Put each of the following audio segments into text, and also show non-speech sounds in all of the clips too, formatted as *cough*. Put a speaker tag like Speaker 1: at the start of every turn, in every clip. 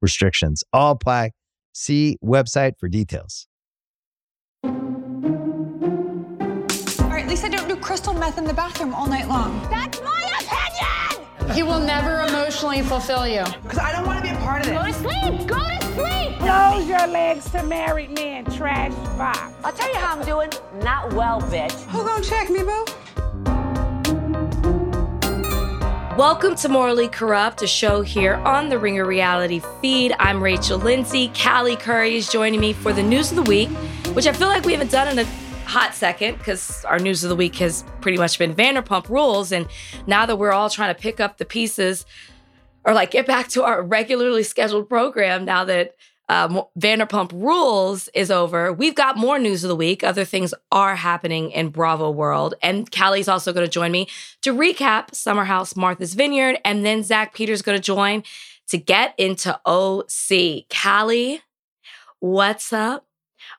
Speaker 1: restrictions all apply. See website for details.
Speaker 2: All right, at least I don't do crystal meth in the bathroom all night long.
Speaker 3: That's my opinion!
Speaker 4: He will never emotionally fulfill you.
Speaker 5: Because I don't want to be a part of it.
Speaker 3: Go to sleep! Go to sleep!
Speaker 6: Close your legs to married men, trash box.
Speaker 3: I'll tell you how I'm doing. Not well, bitch.
Speaker 2: Who gonna check me, boo?
Speaker 7: Welcome to Morally Corrupt, a show here on the Ringer Reality feed. I'm Rachel Lindsay. Callie Curry is joining me for the news of the week, which I feel like we haven't done in a hot second because our news of the week has pretty much been Vanderpump Rules. And now that we're all trying to pick up the pieces or like get back to our regularly scheduled program, now that um, Vanderpump Rules is over, we've got more news of the week. Other things are happening in Bravo world. And Callie's also going to join me to recap Summer House Martha's Vineyard. And then Zack Peter's going to join to get into OC. Callie, what's up?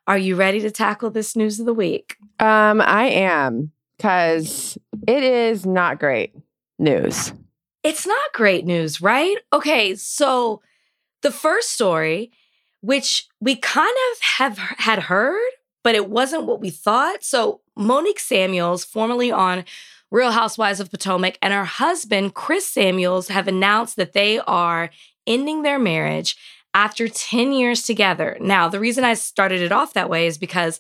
Speaker 7: Are you ready to tackle this news of the week?
Speaker 8: Um, I am because it is not great news.
Speaker 7: It's not great news, right? Okay, so the first story which we kind of have had heard, but it wasn't what we thought. So Monique Samuels, formerly on Real Housewives of Potomac, and her husband, Chris Samuels, have announced that they are ending their marriage after 10 years together. Now, the reason I started it off that way is because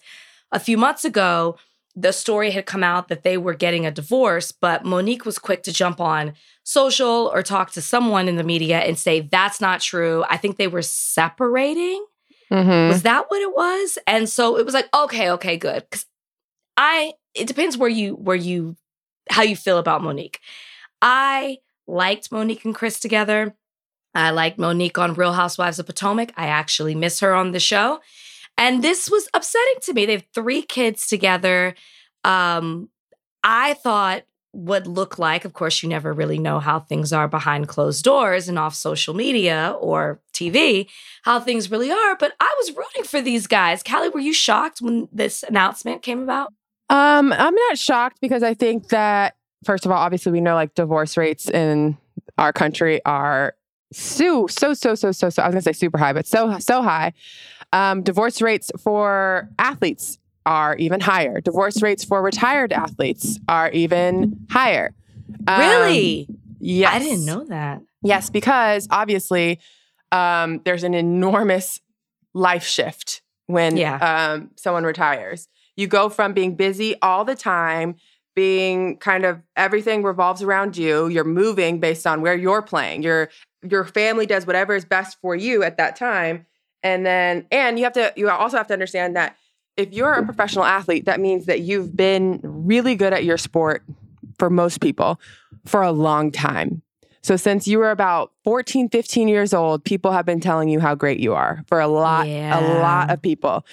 Speaker 7: a few months ago, the story had come out that they were getting a divorce, but Monique was quick to jump on social or talk to someone in the media and say, that's not true. I think they were separating.
Speaker 8: Mm-hmm.
Speaker 7: Was that what it was? And so it was like, okay, okay, good. Cause I, it depends where you, where you, how you feel about Monique. I liked Monique and Chris together. I liked Monique on Real Housewives of Potomac. I actually miss her on the show. And this was upsetting to me. They have three kids together. Um, I thought would look like, of course, you never really know how things are behind closed doors and off social media or TV, how things really are. But I was rooting for these guys. Callie, were you shocked when this announcement came about?
Speaker 8: Um, I'm not shocked because I think that first of all, obviously we know like divorce rates in our country are so so so so so so I was gonna say super high, but so so high. Um, divorce rates for athletes are even higher. Divorce rates for retired athletes are even higher. Um,
Speaker 7: really?
Speaker 8: Yes.
Speaker 7: I didn't know that.
Speaker 8: Yes, because obviously um, there's an enormous life shift when
Speaker 7: Yeah.
Speaker 8: um, someone retires. You go from being busy all the time, being kind of everything revolves around you. You're moving based on where you're playing. Your your family does whatever is best for you at that time, and then and you have to you also have to understand that if you're a professional athlete, that means that you've been really good at your sport for most people for a long time. So since you were about 14, 15 years old, people have been telling you how great you are for a lot, a lot of people.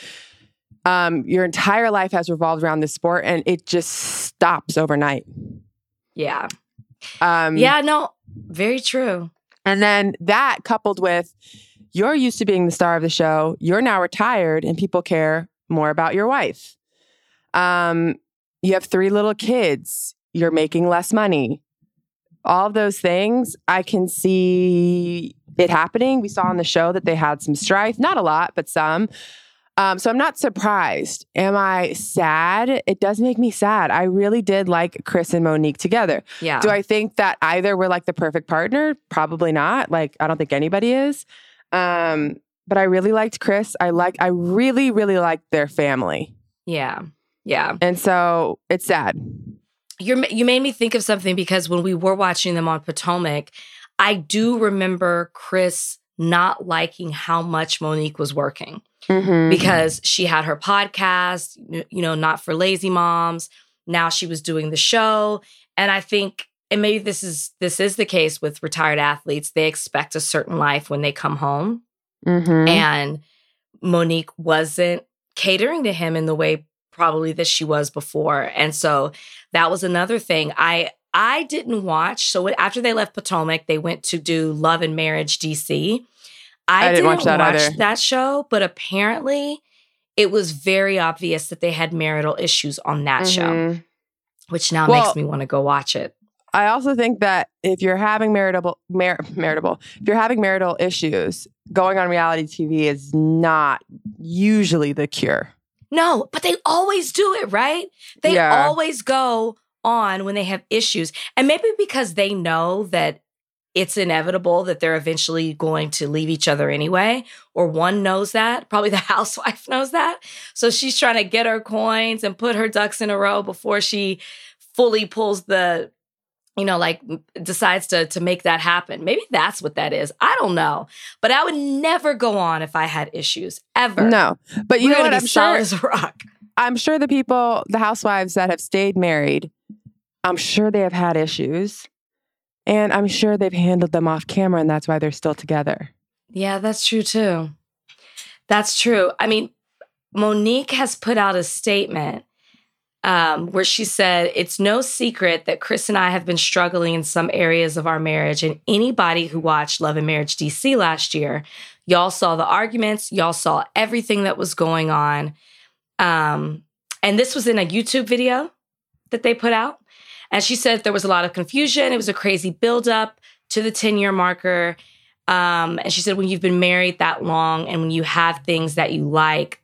Speaker 8: Um, your entire life has revolved around this sport and it just stops overnight.
Speaker 7: Yeah.
Speaker 8: Um,
Speaker 7: Yeah, no, very true.
Speaker 8: And then that coupled with you're used to being the star of the show, you're now retired and people care more about your wife. Um, you have three little kids. You're making less money. All those things, I can see it happening. We saw on the show that they had some strife, not a lot, but some. Um, so I'm not surprised. Am I sad? It does make me sad. I really did like Chris and Monique together.
Speaker 7: Yeah.
Speaker 8: Do I think that either were like the perfect partner? Probably not. Like I don't think anybody is. Um, but I really liked Chris. I like I really really liked their family.
Speaker 7: yeah. Yeah.
Speaker 8: And so it's sad.
Speaker 7: You're, you made me think of something because when we were watching them on Potomac, I do remember Chris not liking how much Monique was working
Speaker 8: Mhm.
Speaker 7: because she had her podcast, you know, not for lazy moms. Now she was doing the show. And I think, and maybe this is this is the case with retired athletes, they expect a certain life when they come home.
Speaker 8: Mhm.
Speaker 7: And Monique wasn't catering to him in the way probably that she was before. And so that was another thing. I I didn't watch. So after they left Potomac, they went to do Love and Marriage DC. I,
Speaker 8: I didn't watch that either.
Speaker 7: that show, but apparently it was very obvious that they had marital issues on that show,
Speaker 8: Mhm.
Speaker 7: which now
Speaker 8: Well-
Speaker 7: makes me want to go watch it.
Speaker 8: I also think that if you're having marital mar- maritable, if you're having marital issues, going on reality TV is not usually the cure.
Speaker 7: No, but they always do it, right? They
Speaker 8: Yeah.
Speaker 7: always go on when they have issues. And maybe because they know that it's inevitable that they're eventually going to leave each other anyway, or one knows that, probably *laughs* the housewife knows that. So she's trying to get her coins and put her ducks in a row before she fully pulls the you know like decides to to make that happen. Maybe that's what that is. I don't know. But I would never go on if I had issues ever.
Speaker 8: No, but you
Speaker 7: We're
Speaker 8: know what? I'm sure.
Speaker 7: as a rock.
Speaker 8: I'm sure the people, the housewives that have stayed married, I'm sure they have had issues, and I'm sure they've handled them off camera, and that's why they're still together.
Speaker 7: Yeah, that's true too. That's true. I mean, Monique has put out a statement um, where she said, It's no secret that Chris and I have been struggling in some areas of our marriage. And anybody who watched Love and Marriage DC last year, y'all saw the arguments, y'all saw everything that was going on. Um, and this was in a YouTube video that they put out. And she said there was a lot of confusion. It was a crazy buildup to the 10 year marker. Um, and she said, when you've been married that long and when you have things that you like,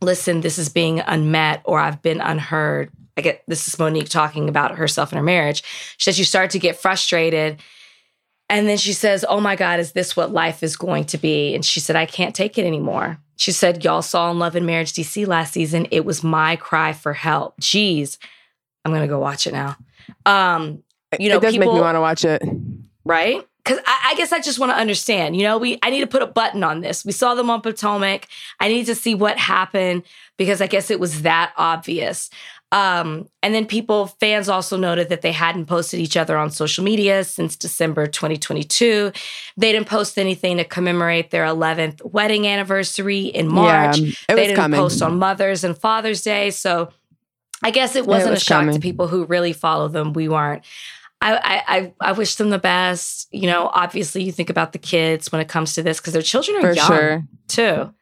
Speaker 7: listen, this is being unmet or I've been unheard. I get this is Monique talking about herself and her marriage. She says you start to get frustrated. And then she says, Oh my God, is this what life is going to be? And she said, I can't take it anymore. She said, Y'all saw in Love and Marriage DC last season. It was my cry for help. Jeez, I'm gonna go watch it now. Um, you know,
Speaker 8: it does make me want to watch it.
Speaker 7: right? Because I, I guess I just want to understand. You know, we I need to put a button on this. We saw them on Potomac. I need to see what happened because I guess it was that obvious. Um, and then people, fans also noted that they hadn't posted each other on social media since December 2022. They didn't post anything to commemorate their 11th wedding anniversary in March.
Speaker 8: Yeah, it
Speaker 7: they didn't
Speaker 8: coming.
Speaker 7: post on Mother's and Father's Day. So I guess it wasn't
Speaker 8: was
Speaker 7: a shock to people who really follow them. We weren't. I, I I I wish them the best. You know, obviously you think about the kids when it comes to this because their children are
Speaker 8: for
Speaker 7: young
Speaker 8: sure.
Speaker 7: too.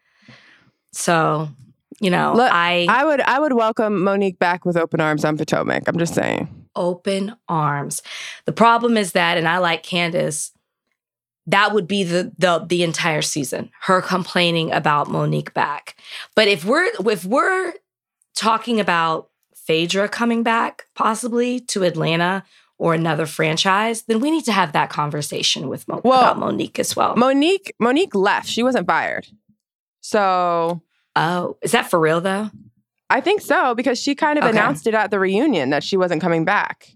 Speaker 7: So, you know,
Speaker 8: Look,
Speaker 7: I,
Speaker 8: I would I would welcome Monique back with open arms on Potomac. I'm just saying.
Speaker 7: open arms. The problem is that, and I like Candiace, that would be the the the entire season. Her complaining about Monique back. But if we're if we're talking about Phaedra coming back, possibly to Atlanta or another franchise, then we need to have that conversation with Mo-
Speaker 8: Well,
Speaker 7: about Monique as well.
Speaker 8: Monique Monique left. She wasn't fired. So
Speaker 7: oh, is that for real though?
Speaker 8: I think so because she kind of
Speaker 7: Okay.
Speaker 8: announced it at the reunion that she wasn't coming back.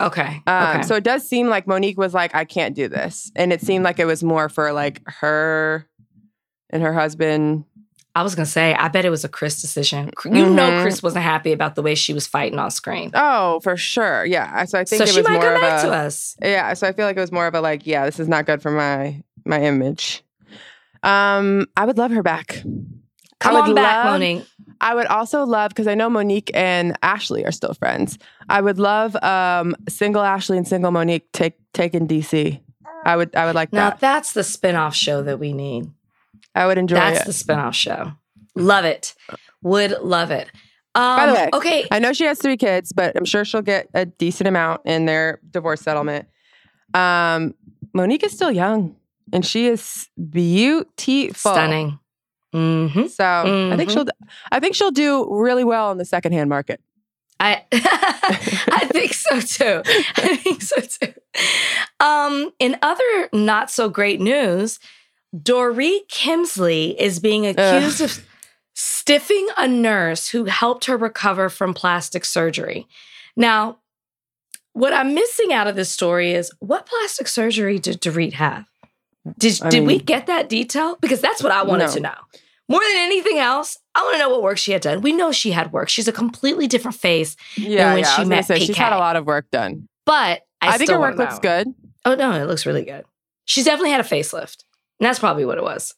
Speaker 7: Okay.
Speaker 8: Um,
Speaker 7: okay.
Speaker 8: So it does seem like Monique was like, I can't do this. And it seemed like it was more for like her and her husband.
Speaker 7: I was gonna say, I bet it was a Chris decision. You know,
Speaker 8: Mhm.
Speaker 7: Chris wasn't happy about the way she was fighting on screen.
Speaker 8: Oh, for sure. Yeah. So I think
Speaker 7: so
Speaker 8: it
Speaker 7: she
Speaker 8: was
Speaker 7: might
Speaker 8: more
Speaker 7: come
Speaker 8: of
Speaker 7: back
Speaker 8: a,
Speaker 7: to us.
Speaker 8: Yeah. So I feel like it was more of a like, yeah, this is not good for my my image. Um, I would love her back.
Speaker 7: Come
Speaker 8: I
Speaker 7: on
Speaker 8: would
Speaker 7: back,
Speaker 8: love-
Speaker 7: Monique.
Speaker 8: I would also love because I know Monique and Ashley are still friends. I would love um single Ashley and single Monique take taking DC. I would I would like
Speaker 7: Now
Speaker 8: that.
Speaker 7: Now that's the spinoff show that we need.
Speaker 8: I would enjoy
Speaker 7: That's
Speaker 8: it.
Speaker 7: the spinoff show. Love it. Would love it. Um,
Speaker 8: By the way,
Speaker 7: okay.
Speaker 8: I know she has three kids, but I'm sure she'll get a decent amount in their divorce settlement. Um, Monique is still young and she is beautiful.
Speaker 7: Stunning. hmm
Speaker 8: So I think
Speaker 7: Mhm.
Speaker 8: she'll I think she'll do really well in the secondhand market.
Speaker 7: I *laughs* I *laughs* think so too. I think so too. Um, in other not so great news, Dorit Kemsley is being accused of stiffing a nurse who helped her recover from plastic surgery. Now, what I'm missing out of this story is what plastic surgery did Dorit have? Did,
Speaker 8: I
Speaker 7: did we get that detail? Because that's what I wanted
Speaker 8: No.
Speaker 7: to know. More than anything else, I want to know what work she had done. We know she had work. She's a completely different face,
Speaker 8: Yeah,
Speaker 7: when
Speaker 8: yeah.
Speaker 7: she
Speaker 8: I was gonna
Speaker 7: met
Speaker 8: say she's had a lot of work done.
Speaker 7: but I,
Speaker 8: I, think her work looks good.
Speaker 7: Oh no, it looks really good. She's definitely had a facelift, and that's probably what it was.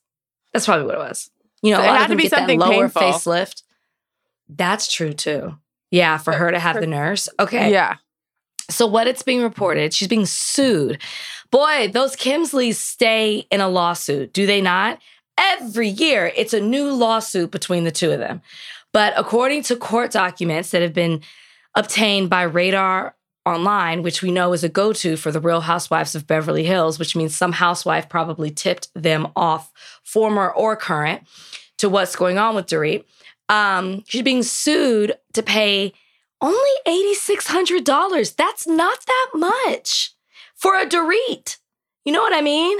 Speaker 7: That's probably what it was. You know,
Speaker 8: So it had to be something
Speaker 7: lower
Speaker 8: painful.
Speaker 7: facelift. That's true too. Yeah, for her to have the nurse. Okay.
Speaker 8: Yeah.
Speaker 7: So what it's being reported, she's being sued. Boy, those Kemsleys stay in a lawsuit, do they not? Every year, it's a new lawsuit between the two of them. But according to court documents that have been obtained by Radar Online, which we know is a go to for the Real Housewives of Beverly Hills, which means some housewife probably tipped them off, former or current, to what's going on with Dorit. Um, she's being sued to pay only $8,600. That's not that much for a Dorit. You know what I mean?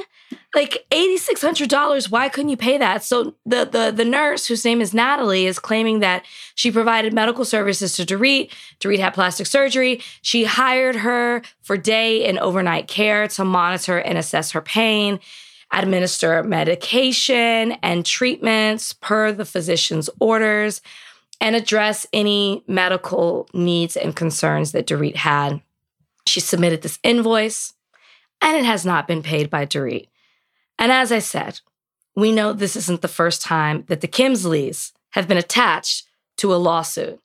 Speaker 7: Like $8,600. Why couldn't you pay that? So the, the, the nurse, whose name is Natalie, is claiming that she provided medical services to Dorit. Dorit had plastic surgery. She hired her for day and overnight care to monitor and assess her pain, administer medication and treatments per the physician's orders and address any medical needs and concerns that Dorit had. She submitted this invoice, and it has not been paid by Dorit. And as I said, we know this isn't the first time that the Kemsleys have been attached to a lawsuit.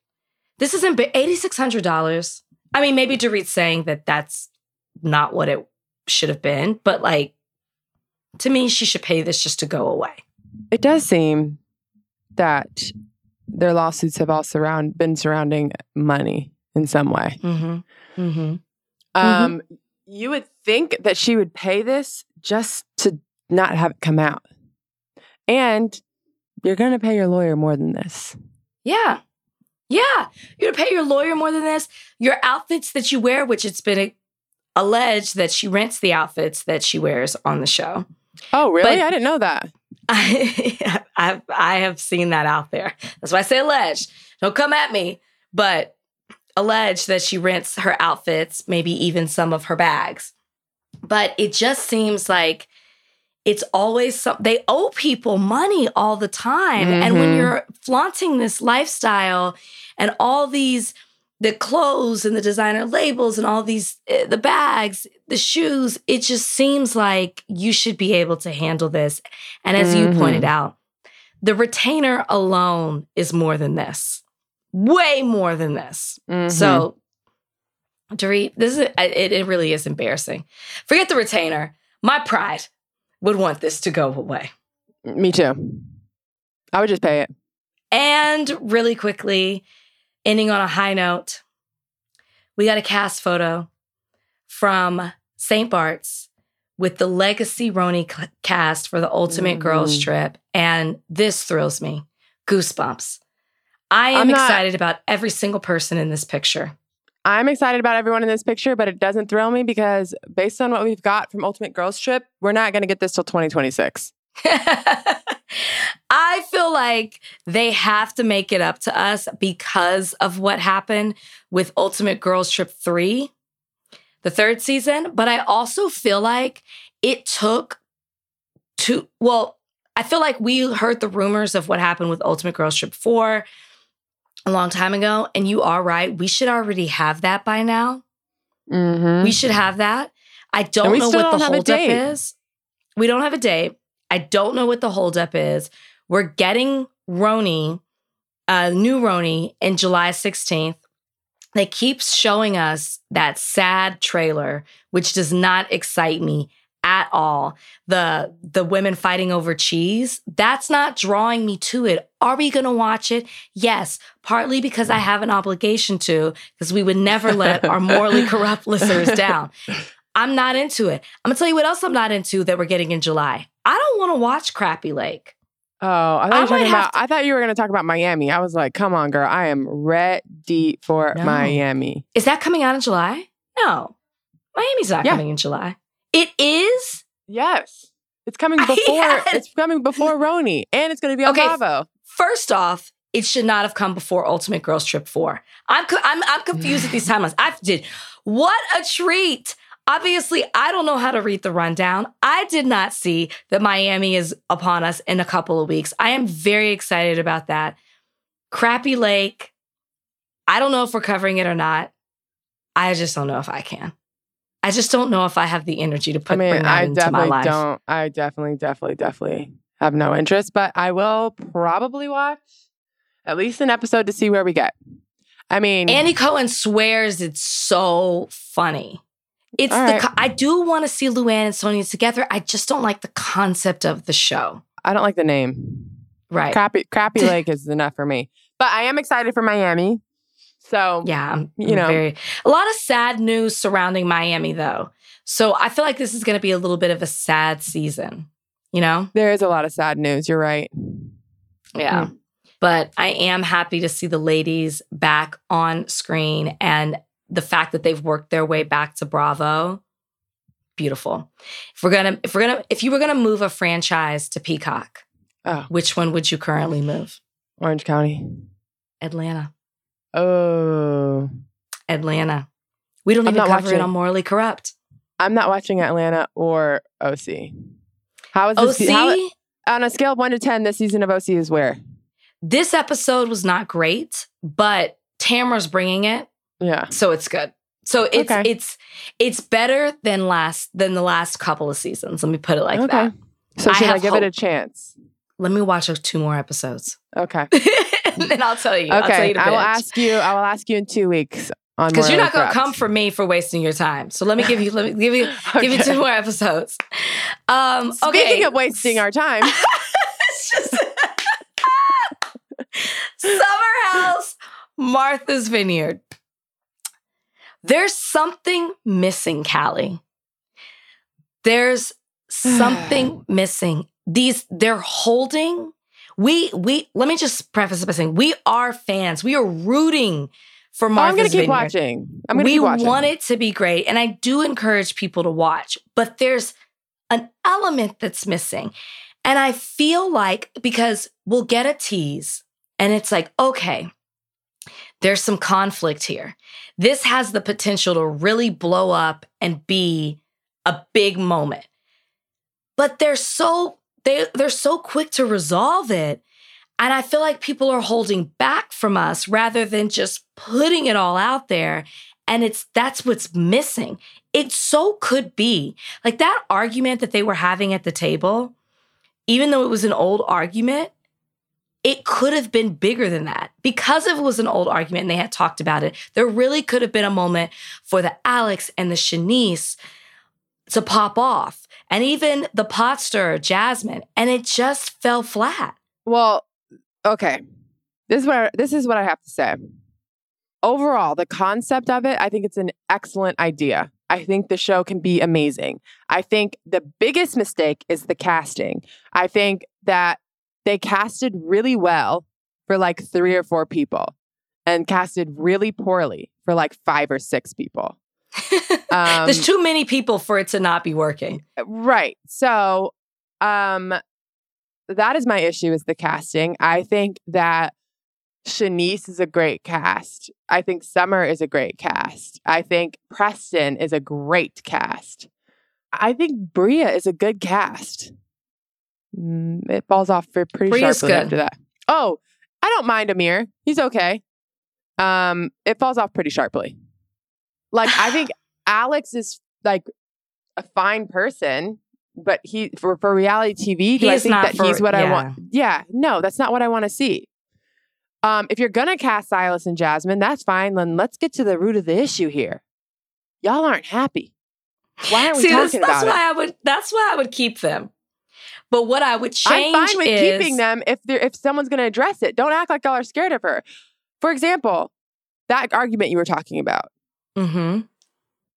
Speaker 7: This isn't $8,600. I mean, maybe Dorit's saying that that's not what it should have been, but like, to me, she should pay this just to go away.
Speaker 8: It does seem that their lawsuits have all surround been surrounding money in some way.
Speaker 7: Mm-hmm. Mm-hmm.
Speaker 8: Um, you would think that she would pay this just not have it come out. And you're going to pay your lawyer more than this.
Speaker 7: Yeah. Yeah. You're going to pay your lawyer more than this. Your outfits that you wear, which it's been a- alleged that she rents the outfits that she wears on the show.
Speaker 8: Oh, really?
Speaker 7: But-
Speaker 8: I didn't know that. *laughs*
Speaker 7: I, I, I have seen that out there. That's why I say alleged. Don't come at me. But alleged that she rents her outfits, maybe even some of her bags. But it just seems like it's always some, they owe people money all the time. And when
Speaker 8: Mhm.
Speaker 7: you're flaunting this lifestyle and all these, the clothes and the designer labels and all these, eh, the bags, the shoes, it just seems like you should be able to handle this. And as you
Speaker 8: Mhm.
Speaker 7: pointed out, the retainer alone is more than this, way more than this.
Speaker 8: Mhm.
Speaker 7: So, Dorit, this is it, it really is embarrassing. Forget the retainer. My pride would want this to go away.
Speaker 8: me too. I would just pay it.
Speaker 7: And really quickly, ending on a high note, we got a cast photo from St. Bart's with the Legacy RHONY cast for the Ultimate Girls
Speaker 8: Mm.
Speaker 7: Trip. And this thrills me. Goosebumps. I am
Speaker 8: not-
Speaker 7: excited about every single person in this picture.
Speaker 8: I'm excited about everyone in this picture, but it doesn't thrill me because based on what we've got from Ultimate Girls Trip, we're not going to get this till 2026. *laughs*
Speaker 7: I feel like they have to make it up to us because of what happened with Ultimate Girls Trip 3, the third season. But I also feel like it took two, well, I feel like we heard the rumors of what happened with Ultimate Girls Trip 4 a long time ago. And you are right. We should already have that by now.
Speaker 8: Mm-hmm.
Speaker 7: We should have that. I don't know what the holdup is. We don't have a date. I don't know what the holdup is. We're getting RHONY, uh, new RHONY, in July 16th. They keep showing us that sad trailer, which does not excite me at all. The the women fighting over cheese, that's not drawing me to it. Are we going to watch it? Yes, partly because I have an obligation to because we would never let our morally *laughs* corrupt listeners down. I'm not into it. I'm going to tell you what else I'm not into that we're getting in July. I don't want to watch Crappie Lake.
Speaker 8: Oh, I thought,
Speaker 7: I
Speaker 8: you were talking
Speaker 7: might
Speaker 8: about, I thought you were going to talk about Miami. I was like, come on, girl. I am ready for
Speaker 7: No.
Speaker 8: Miami.
Speaker 7: Is that coming out in July? No. Miami's not
Speaker 8: Yeah.
Speaker 7: coming in July. It is?
Speaker 8: Yes. It's coming *laughs* before
Speaker 7: had-
Speaker 8: it's coming before RHONY. And it's gonna be on
Speaker 7: Okay.
Speaker 8: Bravo.
Speaker 7: First off, it should not have come before Ultimate Girls Trip 4. I'm co- I'm I'm confused at these *sighs* timelines. I did what a treat. Obviously, I don't know how to read the rundown. I did not see that Miami is upon us in a couple of weeks. I am very excited about that. Crappie Lake. I don't know if we're covering it or not. I just don't know if I can. I just don't know if I have the energy to put
Speaker 8: I mean,
Speaker 7: bring
Speaker 8: I
Speaker 7: into my
Speaker 8: definitely
Speaker 7: life.
Speaker 8: don't I definitely, definitely, definitely have no interest, but I will probably watch at least an episode to see where we get. I mean
Speaker 7: Andy Cohen swears it's so funny. It's
Speaker 8: All
Speaker 7: the
Speaker 8: right.
Speaker 7: I do want to see Luann and Sonja together. I just don't like the concept of the show.
Speaker 8: I don't like the name.
Speaker 7: Right.
Speaker 8: Crappie Crappie *laughs* Lake is enough for me. But I am excited for Miami. So
Speaker 7: Yeah,
Speaker 8: You know.
Speaker 7: very a lot of sad news surrounding Miami though. So I feel like this is going to be a little bit of a sad season. You know?
Speaker 8: there is a lot of sad news. You're right.
Speaker 7: Yeah. Mm. But I am happy to see the ladies back on screen and the fact that they've worked their way back to Bravo. Beautiful. If we're gonna, if we're gonna, if you were gonna move a franchise to Peacock,
Speaker 8: Oh,
Speaker 7: which one would you currently move?
Speaker 8: Orange County.
Speaker 7: Atlanta.
Speaker 8: Oh.
Speaker 7: Atlanta. We don't
Speaker 8: I'm
Speaker 7: even cover it
Speaker 8: watching.
Speaker 7: on Morally Corrupt.
Speaker 8: I'm not watching Atlanta or OC. How is this?
Speaker 7: OC,
Speaker 8: how- on a scale of one to ten, this season of OC is where?
Speaker 7: this episode was not great, but Tamara's bringing it,
Speaker 8: Yeah.
Speaker 7: so it's good. So it's
Speaker 8: Okay.
Speaker 7: it's it's better than last than the last couple of seasons. Let me put it like
Speaker 8: okay.
Speaker 7: that.
Speaker 8: So
Speaker 7: I
Speaker 8: should I,
Speaker 7: have
Speaker 8: give it a chance?
Speaker 7: Let me watch two more episodes,
Speaker 8: Okay. *laughs*
Speaker 7: and *laughs* then I'll tell you. I'll tell
Speaker 8: Okay.
Speaker 7: you
Speaker 8: I will ask you. I will ask you in two weeks on
Speaker 7: because you're not going to come for me for wasting your time. So let me give you let me give you give you two more episodes. Um,
Speaker 8: Speaking
Speaker 7: okay.
Speaker 8: of wasting our time, *laughs*
Speaker 7: it's just Summer House, Martha's Vineyard. There's something missing, Callie. There's something *sighs* missing. These they're holding. We we let me just preface it by saying we are fans. We are rooting for
Speaker 8: oh, I'm going to keep watching. I'm going to
Speaker 7: we
Speaker 8: keep watching.
Speaker 7: We want it to be great and i do encourage people to watch but there's an element that's missing and i feel like because we'll get a tease and it's like okay there's some conflict here this has the potential to really blow up and be a big moment but they're so they they're so quick to resolve it and I feel like people are holding back from us rather than just putting it all out there. And it's that's what's missing. It so could be like that argument that they were having at the table, even though it was an old argument, it could have been bigger than that. Because it was an old argument and they had talked about it, there really could have been a moment for the Alex and the Shanice to pop off. And even the pot stirrer, Jasmine. And it just fell flat.
Speaker 8: Well, okay. This is what I, this is what I have to say. Overall, the concept of it, I think it's an excellent idea. I think the show can be amazing. I think the biggest mistake is the casting. I think that they casted really well for like 3 or 4 people and casted really poorly for like 5 or 6 people. *laughs* Um,
Speaker 7: There's too many people for it to not be working.
Speaker 8: Right. So, um, that is my issue is the casting. I think that Shanice is a great cast. I think Summer is a great cast. I think Preston is a great cast. I think Bria is a good cast. Mm, it falls off for pretty
Speaker 7: Bria's
Speaker 8: sharply
Speaker 7: good.
Speaker 8: after that. Oh, I don't mind Amir. He's okay. Um, it falls off pretty sharply. Like I think *sighs* Alex is like a fine person, but he for, for reality TV, do
Speaker 7: He
Speaker 8: I think that
Speaker 7: for-
Speaker 8: he's what I want? Yeah, no, that's not what I want to see. Um, if you're gonna cast Silas and Jasmine, that's fine. Then let's get to the root of the issue here. Y'all aren't happy. Why aren't we
Speaker 7: See,
Speaker 8: talking
Speaker 7: that's, that's
Speaker 8: about
Speaker 7: why
Speaker 8: it?
Speaker 7: I would. That's why I would keep them. But what I would change
Speaker 8: I'm fine with
Speaker 7: is
Speaker 8: keeping them if they're if someone's going to address it. Don't act like y'all are scared of her. For example, that argument you were talking about.
Speaker 7: Hmm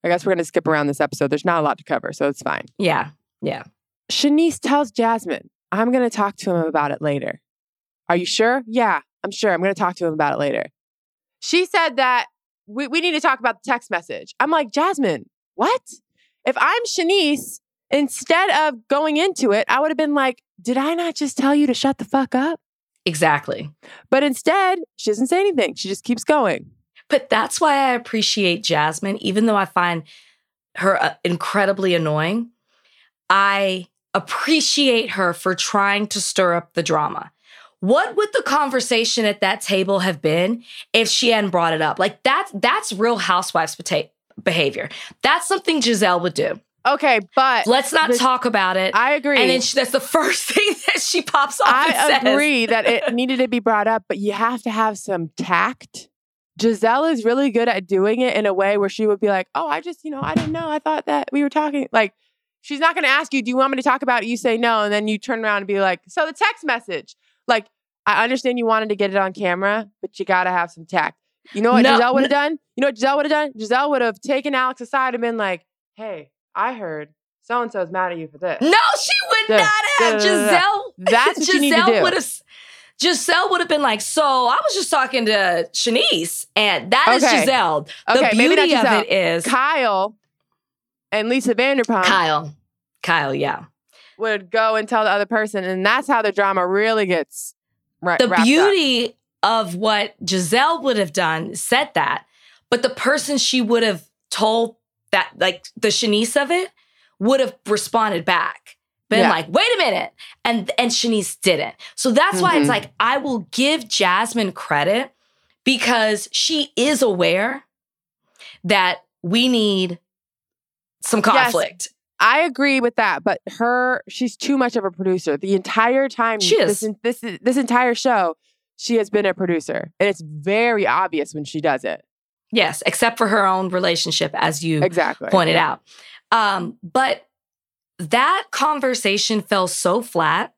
Speaker 8: I guess we're going to skip around this episode. There's not a lot to cover, so it's fine.
Speaker 7: Yeah, yeah.
Speaker 8: Shanice tells Jasmine, I'm going to talk to him about it later. Are you sure? Yeah, I'm sure. I'm going to talk to him about it later. She said that we, we need to talk about the text message. I'm like, Jasmine, what? If I'm Shanice, instead of going into it, I would have been like, did I not just tell you to shut the fuck up?
Speaker 7: Exactly.
Speaker 8: But instead, she doesn't say anything. She just keeps going.
Speaker 7: But that's why I appreciate Jasmine, even though I find her uh, incredibly annoying. I appreciate her for trying to stir up the drama. What would the conversation at that table have been if she hadn't brought it up? Like that's that's real housewives behavior. That's something Gizelle would do.
Speaker 8: Okay, but
Speaker 7: Let's not
Speaker 8: the-
Speaker 7: talk about it.
Speaker 8: I agree.
Speaker 7: and then she, that's the first *laughs* thing that she pops off. and
Speaker 8: I agree that it needed to be brought up, but you have to have some tact. Gizelle is really good at doing it in a way where she would be like, "Oh, I just, you know, I didn't know. I thought that we were talking." Like, she's not going to ask you, "Do you want me to talk about it?" You say no, and then you turn around and be like, "So the text message." Like, I understand you wanted to get it on camera, but you got to have some tact. You know what
Speaker 7: No,
Speaker 8: Gizelle would have
Speaker 7: no.
Speaker 8: done? You know what Gizelle would have done? Gizelle would have taken Alex aside and been like, "Hey, I heard so and so's mad at you for this."
Speaker 7: No, she would not have.
Speaker 8: da- da- da-.
Speaker 7: Gizelle.
Speaker 8: That's what you need to do.
Speaker 7: Gizelle would have been like, so I was just talking to Shanice, and that is
Speaker 8: Okay.
Speaker 7: Gizelle. The
Speaker 8: Okay,
Speaker 7: beauty of it is
Speaker 8: Kyle and Lisa Vanderpump
Speaker 7: Kyle. Kyle, yeah.
Speaker 8: would go and tell the other person, and that's how the drama really gets ra-
Speaker 7: The
Speaker 8: wrapped up.
Speaker 7: beauty of what Gizelle would have done said that, but the person she would have told that, like the Shanice of it, would have responded back. Been
Speaker 8: Yeah.
Speaker 7: like, wait a minute. And and Shanice didn't. So that's why it's
Speaker 8: Mhm.
Speaker 7: like I will give Jasmine credit because she is aware that we need some
Speaker 8: Yes.
Speaker 7: conflict.
Speaker 8: I agree with that, but her, she's too much of a producer. The entire time,
Speaker 7: She is.
Speaker 8: This, this, this entire show, she has been a producer, and it's very obvious when she does it.
Speaker 7: Yes, except for her own relationship, as you
Speaker 8: Exactly.
Speaker 7: pointed out. Um, but that conversation fell so flat.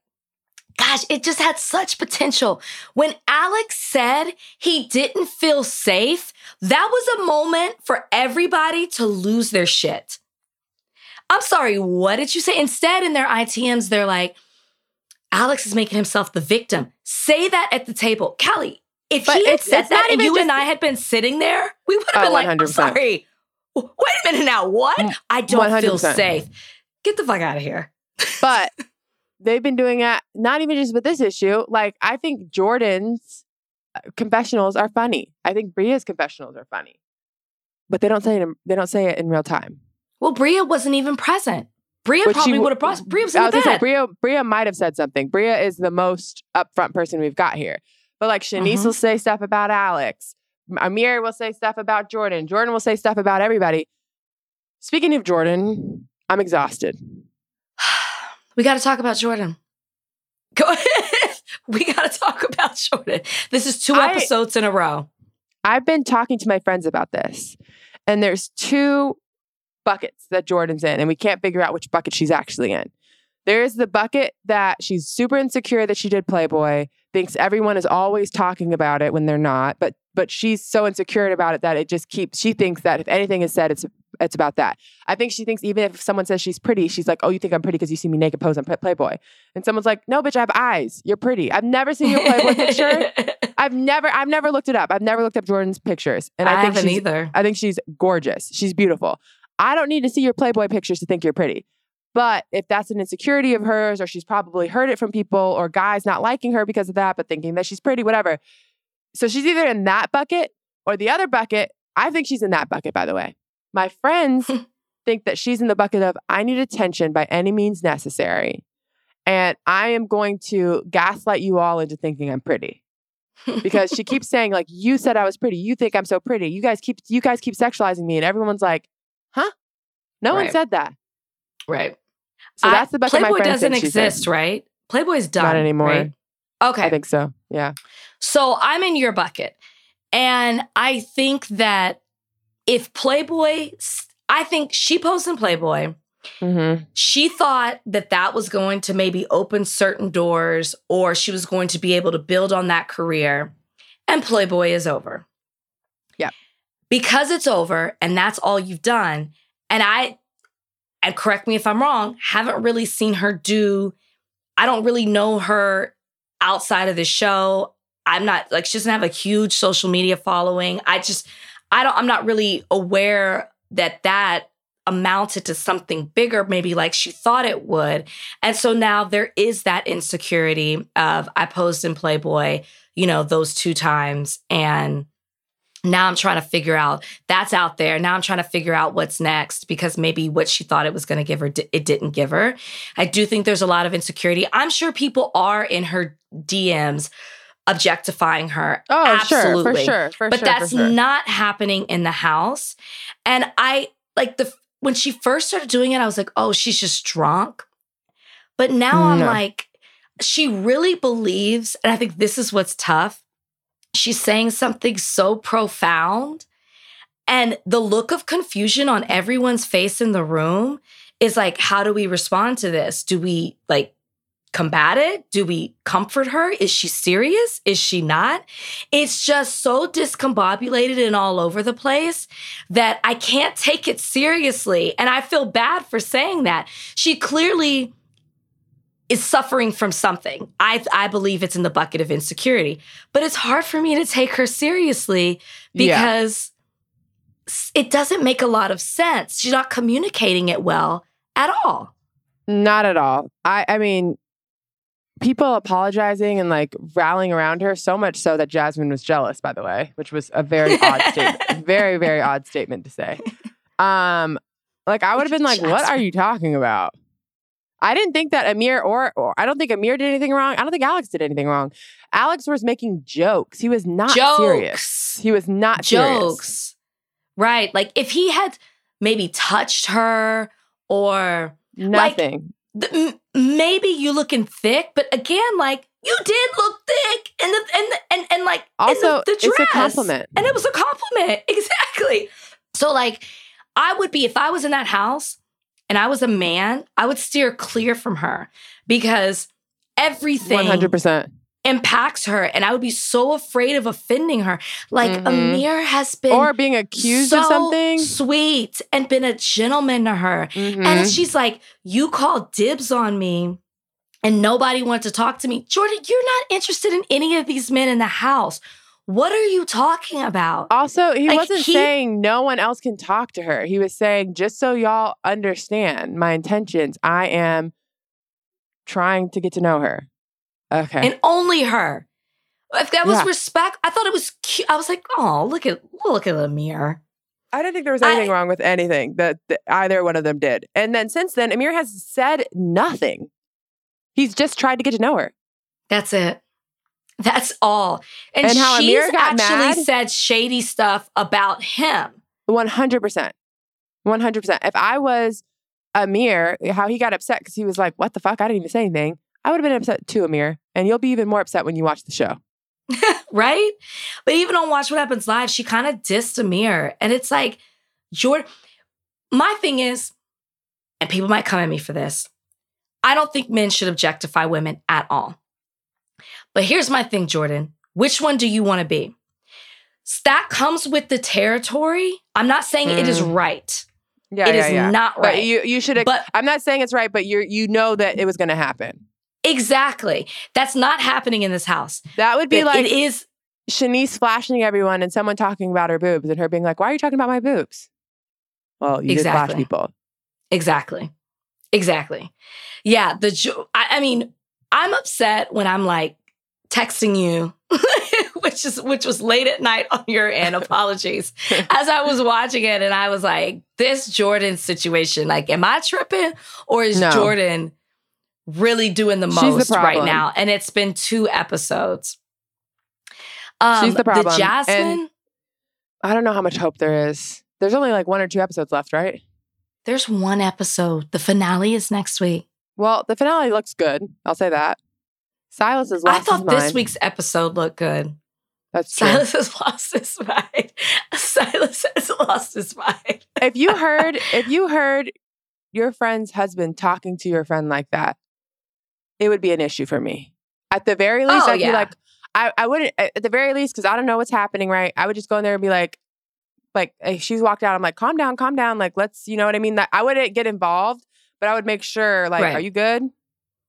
Speaker 7: Gosh, it just had such potential. When Alex said he didn't feel safe, that was a moment for everybody to lose their shit. I'm sorry, what did you say? Instead, in their ITMs, they're like, Alex is making himself the victim. Say that at the table. Callie, if
Speaker 8: But
Speaker 7: he had said that and you
Speaker 8: just-
Speaker 7: and I had been sitting there, we would have
Speaker 8: Oh,
Speaker 7: been like, I'm sorry. Wait a minute now. What? I don't feel
Speaker 8: 100%.
Speaker 7: safe. Get the fuck out of here. *laughs*
Speaker 8: But they've been doing it, not even just with this issue. Like, I think Jordan's uh, confessionals are funny. I think Bria's confessionals are funny, but they don't say it. In, they don't say it in real time.
Speaker 7: Well, Bria wasn't even present. Bria
Speaker 8: she
Speaker 7: probably would have brought. Bria was in the
Speaker 8: gonna say. Bria. Bria might have said something. Bria is the most upfront person we've got here. But like Shanice
Speaker 7: Mhm.
Speaker 8: will say stuff about Alex. Amir will say stuff about Jordan. Jordan will say stuff about everybody. Speaking of Jordan, I'm exhausted. *sighs*
Speaker 7: we got to talk about Jordan. Go ahead. *laughs* we got to talk about Jordan. This is two
Speaker 8: I-
Speaker 7: episodes in a row.
Speaker 8: I've been talking to my friends about this, and there's two buckets that Jordan's in, and we can't figure out which bucket she's actually in. There's the bucket that she's super insecure that she did Playboy, thinks everyone is always talking about it when they're not, but but she's so insecure about it that it just keeps she thinks that if anything is said, it's it's about that. I think she thinks even if someone says she's pretty, she's like, "Oh, you think I'm pretty because you see me naked pose on Playboy," and someone's like, "No, bitch, I have eyes. You're pretty. I've never seen your Playboy picture. *laughs* I've never, I've never looked it up. I've never looked up Jordan's pictures, and I,
Speaker 7: I
Speaker 8: think
Speaker 7: haven't either.
Speaker 8: I think she's gorgeous. She's beautiful. I don't need to see your Playboy pictures to think you're pretty. But if that's an insecurity of hers, or she's probably heard it from people, or guys not liking her because of that, but thinking that she's pretty, whatever. So she's either in that bucket or the other bucket. I think she's in that bucket, by the way. My friends *laughs* think that she's in the bucket of I need attention by any means necessary. And I am going to gaslight you all into thinking I'm pretty because she keeps saying like you said I was pretty. You think I'm so pretty. You guys keep you guys keep sexualizing me and everyone's like, "Huh? No one said that."
Speaker 7: right.
Speaker 8: So
Speaker 7: I-
Speaker 8: that's the bucket my
Speaker 7: Playboy
Speaker 8: friends
Speaker 7: doesn't exist, right? Playboy's done.
Speaker 8: Not anymore.
Speaker 7: right? Okay.
Speaker 8: I think so. Yeah.
Speaker 7: So I'm in your bucket. And I think that if Playboy, I think she posed in Playboy.
Speaker 8: Mm-hmm.
Speaker 7: She thought that that was going to maybe open certain doors or she was going to be able to build on that career. And Playboy is over.
Speaker 8: Yeah.
Speaker 7: Because it's over and that's all you've done. And I, and correct me if I'm wrong, haven't really seen her do, I don't really know her outside of the show. I'm not like, she doesn't have a huge social media following. I just, I don't, I'm not really aware that that amounted to something bigger, maybe like she thought it would. And so now there is that insecurity of I posed in Playboy, you know, those two times. And now I'm trying to figure out that's out there. Now I'm trying to figure out what's next because maybe what she thought it was going to give her, it didn't give her. I do think there's a lot of insecurity. I'm sure people are in her DMs objectifying her.
Speaker 8: Oh,
Speaker 7: Absolutely.
Speaker 8: sure, for sure, for sure,
Speaker 7: but
Speaker 8: sure,
Speaker 7: that's
Speaker 8: sure.
Speaker 7: not happening in the house. And I like the when she first started doing it, I was like, oh, she's just drunk. But now I'm like, she really believes, and I think this is what's tough. She's saying something so profound. And the look of confusion on everyone's face in the room is like, how do we respond to this? Do we like combat it? Do we comfort her? Is she serious? Is she not? It's just so discombobulated and all over the place that I can't take it seriously. And I feel bad for saying that. She clearly is suffering from something. I I believe it's in the bucket of insecurity. But it's hard for me to take her seriously because s- it doesn't make a lot of sense. She's not communicating it well at all.
Speaker 8: Not at all. I I mean, people apologizing and like rallying around her so much so that Jasmine was jealous, by the way, which was a very odd statement. *laughs* Very, very odd statement to say. Um, like I would have been like, what are you talking about? I didn't think that Amir or, or I don't think Amir did anything wrong. I don't think Alex did anything wrong. Alex was making jokes. He was not serious. He was not serious.
Speaker 7: jokes. Right. Like if he had maybe touched her or
Speaker 8: Nothing.
Speaker 7: th- maybe you looking thick, but again, like you did look thick and the and the, and and like in
Speaker 8: Also,
Speaker 7: the, the
Speaker 8: it's a
Speaker 7: dress.
Speaker 8: compliment.
Speaker 7: and it was a compliment *laughs* exactly. So like, I would be if I was in that house and I was a man, I would steer clear from her because everything
Speaker 8: One hundred percent.
Speaker 7: Impacts her, and I would be so afraid of offending her. Like
Speaker 8: Mhm.
Speaker 7: Amir has been
Speaker 8: Or being accused
Speaker 7: so
Speaker 8: of something.
Speaker 7: sweet and been a gentleman to her.
Speaker 8: Mhm.
Speaker 7: And she's like, You called dibs on me and nobody wanted to talk to me. Jordan, you're not interested in any of these men in the house. What are you talking about?
Speaker 8: Also, he
Speaker 7: Like,
Speaker 8: wasn't
Speaker 7: he-
Speaker 8: saying no one else can talk to her. He was saying, just so y'all understand my intentions, I am trying to get to know her. Okay.
Speaker 7: And only her. If that was
Speaker 8: Yeah.
Speaker 7: respect, I thought it was cute. I was like, oh, look at look at Amir.
Speaker 8: I didn't think there was anything
Speaker 7: I-
Speaker 8: wrong with anything that, that either one of them did. And then since then, Amir has said nothing. He's just tried to get to know her.
Speaker 7: That's it. That's all. And,
Speaker 8: And how
Speaker 7: she's
Speaker 8: Amir got
Speaker 7: actually
Speaker 8: mad?
Speaker 7: said shady stuff about him.
Speaker 8: 100%. 100%. If I was Amir, how he got upset because he was like, what the fuck? I didn't even say anything. I would have been upset too, Amir. And you'll be even more upset when you watch the show. *laughs*
Speaker 7: right? But even on Watch What Happens Live, she kind of dissed Amir. And it's like, Jordan, my thing is, and people might come at me for this, I don't think men should objectify women at all. But here's my thing, Jordan. Which one do you want to be? That comes with the territory. I'm not saying it is
Speaker 8: Mm.
Speaker 7: right.
Speaker 8: Yeah,
Speaker 7: It
Speaker 8: yeah,
Speaker 7: is
Speaker 8: yeah.
Speaker 7: not
Speaker 8: But
Speaker 7: right.
Speaker 8: you you should.
Speaker 7: But-
Speaker 8: I'm not saying it's right, but you you know that it was going to happen.
Speaker 7: Exactly. That's not happening in this house.
Speaker 8: That would be
Speaker 7: But
Speaker 8: like
Speaker 7: it is
Speaker 8: Shanice flashing everyone and someone talking about her boobs and her being like, "Why are you talking about my boobs?" Well, you
Speaker 7: Exactly.
Speaker 8: flash people.
Speaker 7: Exactly. Exactly. Yeah. The jo- I, I mean, I'm upset when I'm like texting you, *laughs* which is which was late at night on your end. *laughs* Apologies. As I was watching it, and I was like, this Jordan situation, like, am I tripping or is
Speaker 8: No.
Speaker 7: Jordan really doing the
Speaker 8: She's the
Speaker 7: most right now? And it's been two episodes. Um,
Speaker 8: She's the problem. And-
Speaker 7: Jasmine,
Speaker 8: I don't know how much hope there is. There's only like one or two episodes left, right?
Speaker 7: there's one episode. The finale is next week.
Speaker 8: Well, the finale looks good. I'll say that. Silas is lost.
Speaker 7: I thought
Speaker 8: his
Speaker 7: this week's episode looked good.
Speaker 8: That's true.
Speaker 7: Silas has lost his mind. *laughs* Silas has lost his mind.
Speaker 8: if you heard *laughs* if you heard your friend's husband talking to your friend like that, it would be an issue for me. At the very least,
Speaker 7: Oh,
Speaker 8: I'd
Speaker 7: yeah.
Speaker 8: be like, I, I wouldn't at the very least, because I don't know what's happening, right? I would just go in there and be like, like if she's walked out, I'm like, calm down, calm down. Like, let's, you know what I mean? That I wouldn't get involved, but I would make sure, like,
Speaker 7: Right.
Speaker 8: are you good?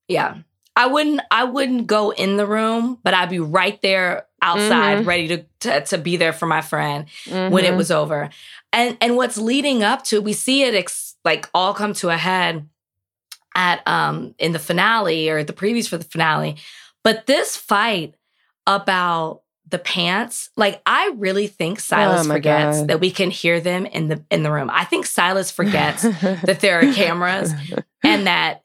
Speaker 7: Yeah. I wouldn't I wouldn't go in the room, but I'd be right there outside
Speaker 8: Mhm.
Speaker 7: ready to, to to be there for my friend when it
Speaker 8: Mhm.
Speaker 7: was over. And and what's leading up to we see it ex- like all come to a head at um in the finale or the previews for the finale. But this fight about the pants, like I really think Silas
Speaker 8: Oh
Speaker 7: forgets
Speaker 8: God.
Speaker 7: that we can hear them in the in the room. I think Silas forgets that there are *laughs* cameras and that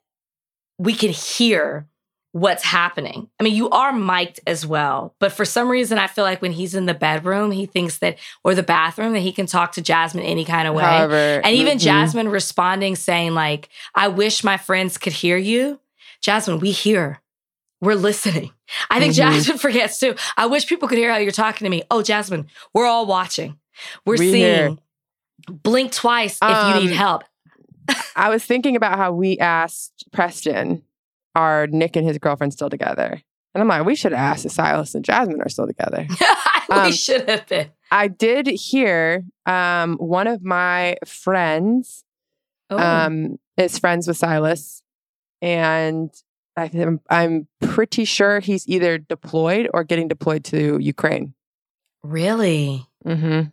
Speaker 7: we can hear what's happening. I mean, you are mic'd as well, but for some reason, I feel like when he's in the bedroom, he thinks that, or the bathroom, that he can talk to Jasmine any kind of way.
Speaker 8: However,
Speaker 7: and even
Speaker 8: mhm.
Speaker 7: Jasmine responding, saying, like, I wish my friends could hear you. Jasmine, we hear. We're listening. I think
Speaker 8: Mhm.
Speaker 7: Jasmine *laughs* forgets too. I wish people could hear how you're talking to me. Oh, Jasmine, we're all watching. We're
Speaker 8: We
Speaker 7: seeing.
Speaker 8: hear.
Speaker 7: Blink twice if you need
Speaker 8: Um,
Speaker 7: help.
Speaker 8: I was thinking about how we asked Preston, are Nick and his girlfriend still together? And I'm like, we should have asked if Silas and Jasmine are still together. *laughs*
Speaker 7: we
Speaker 8: um,
Speaker 7: should have been.
Speaker 8: I did hear um, one of my friends
Speaker 7: Oh.
Speaker 8: um, is friends with Silas, and I think I'm pretty sure he's either deployed or getting deployed to Ukraine.
Speaker 7: really?
Speaker 8: Mm-hmm.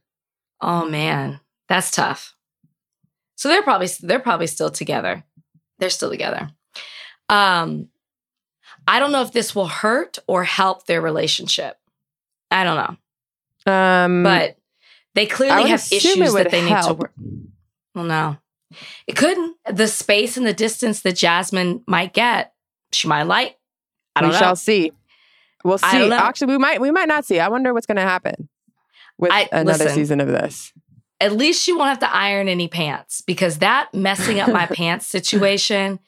Speaker 7: Oh man, that's tough. So they're probably they're probably still together. They're still together. Um, I don't know if this will hurt or help their relationship. I don't know,
Speaker 8: Um,
Speaker 7: but they clearly have issues that they need to work. Well, no, it couldn't. The space and the distance that Jasmine might get, she might like. I don't
Speaker 8: we
Speaker 7: know.
Speaker 8: shall see. We'll see. Actually, we might we might not see. I wonder what's going to happen with
Speaker 7: I-
Speaker 8: another
Speaker 7: listen.
Speaker 8: season of this.
Speaker 7: at least she won't have to iron any pants because that messing up my *laughs* pants situation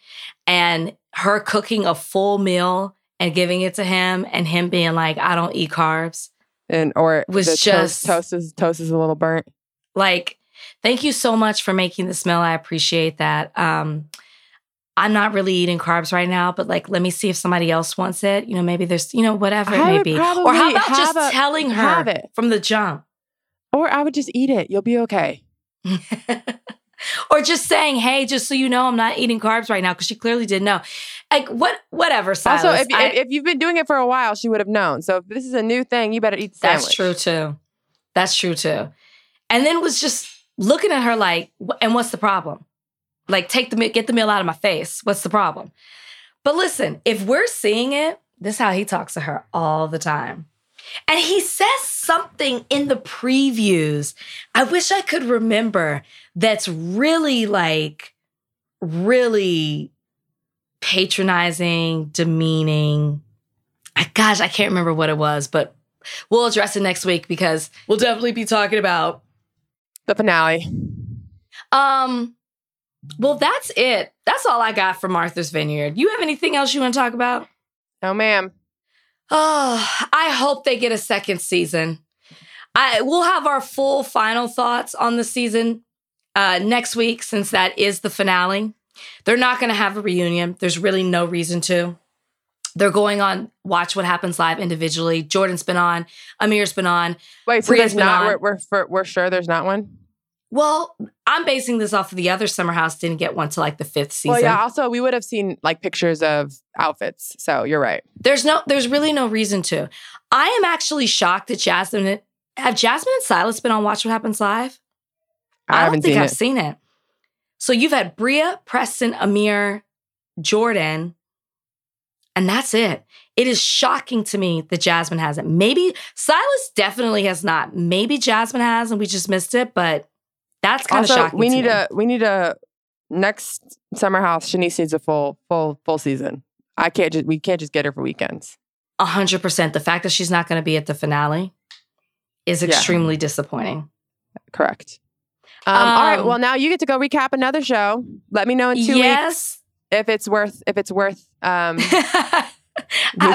Speaker 7: and her cooking a full meal and giving it to him and him being like, I don't eat carbs.
Speaker 8: And or
Speaker 7: Was
Speaker 8: the toast-
Speaker 7: just-
Speaker 8: toast is toast is a little burnt.
Speaker 7: Like, thank you so much for making the meal. I appreciate that. Um, I'm not really eating carbs right now, but like, let me see if somebody else wants it. You know, maybe there's, you know, whatever it may be. Or how about just
Speaker 8: a-
Speaker 7: telling her from the jump?
Speaker 8: Or I would just eat it. You'll be okay. *laughs*
Speaker 7: or just saying, "Hey, just so you know, I'm not eating carbs right now," because she clearly didn't know. Like what, whatever. Silas.
Speaker 8: also, if,
Speaker 7: I-
Speaker 8: if, you've been doing it for a while, she would have known. So if this is a new thing, you better eat the sandwich.
Speaker 7: that's true too. That's true too. And then was just looking at her like, "And what's the problem? Like, take the get the meal out of my face. What's the problem?" But listen, if we're seeing it, this is how he talks to her all the time. And he says something in the previews. I wish I could remember that's really like, really patronizing, demeaning. I, gosh, I can't remember what it was, but we'll address it next week because we'll definitely be talking about.
Speaker 8: The finale.
Speaker 7: Um, well, that's it. That's all I got from Martha's Vineyard. You have anything else you want to talk about?
Speaker 8: Oh, ma'am.
Speaker 7: Oh, I hope they get a second season. I we'll have our full final thoughts on the season uh, next week since that is the finale. They're not going to have a reunion. There's really no reason to. They're going on Watch What Happens Live individually. Jordan's been on, Amir's been on.
Speaker 8: Wait, so
Speaker 7: Bria's
Speaker 8: there's not. We're, we're we're sure there's not one.
Speaker 7: Well, I'm basing this off of the other Summer House didn't get one to like the fifth season.
Speaker 8: Well, yeah. Also, we would have seen like pictures of outfits. So you're right.
Speaker 7: There's no, there's really no reason to. I am actually shocked that Jasmine have Jasmine and Silas been on Watch What Happens Live.
Speaker 8: I,
Speaker 7: don't
Speaker 8: haven't
Speaker 7: think
Speaker 8: seen
Speaker 7: I've
Speaker 8: it.
Speaker 7: seen it. So you've had Bria, Preston, Amir, Jordan, and that's it. It is shocking to me that Jasmine hasn't. Maybe Silas definitely has not. Maybe Jasmine has, and we just missed it. But that's kind of
Speaker 8: also,
Speaker 7: shocking.
Speaker 8: we
Speaker 7: to
Speaker 8: need
Speaker 7: me.
Speaker 8: a we need a next summer house. Shanice needs a full full full season. I can't just we can't just get her for weekends.
Speaker 7: A hundred percent. The fact that she's not going to be at the finale is
Speaker 8: Yeah.
Speaker 7: extremely disappointing.
Speaker 8: Correct. Um, all right.
Speaker 7: Um,
Speaker 8: Well, now you get to go recap another show. Let me know in two weeks if it's worth if it's worth um *laughs*
Speaker 7: I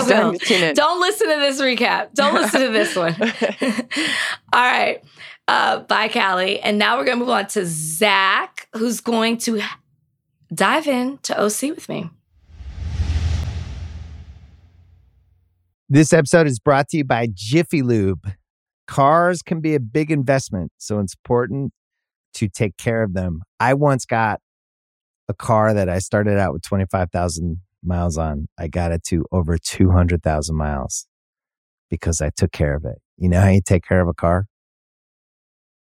Speaker 8: It's time
Speaker 7: will.
Speaker 8: tune in.
Speaker 7: Don't listen to this recap. Don't listen to this one. *laughs* *laughs* All right. Uh, bye, Callie. And now we're going to move on to Zack, who's going to dive in to OC with me.
Speaker 1: This episode is brought to you by Jiffy Lube. Cars can be a big investment, so it's important to take care of them. I once got a car that I started out with 25,000 miles on. I got it to over 200,000 miles because I took care of it. You know how you take care of a car?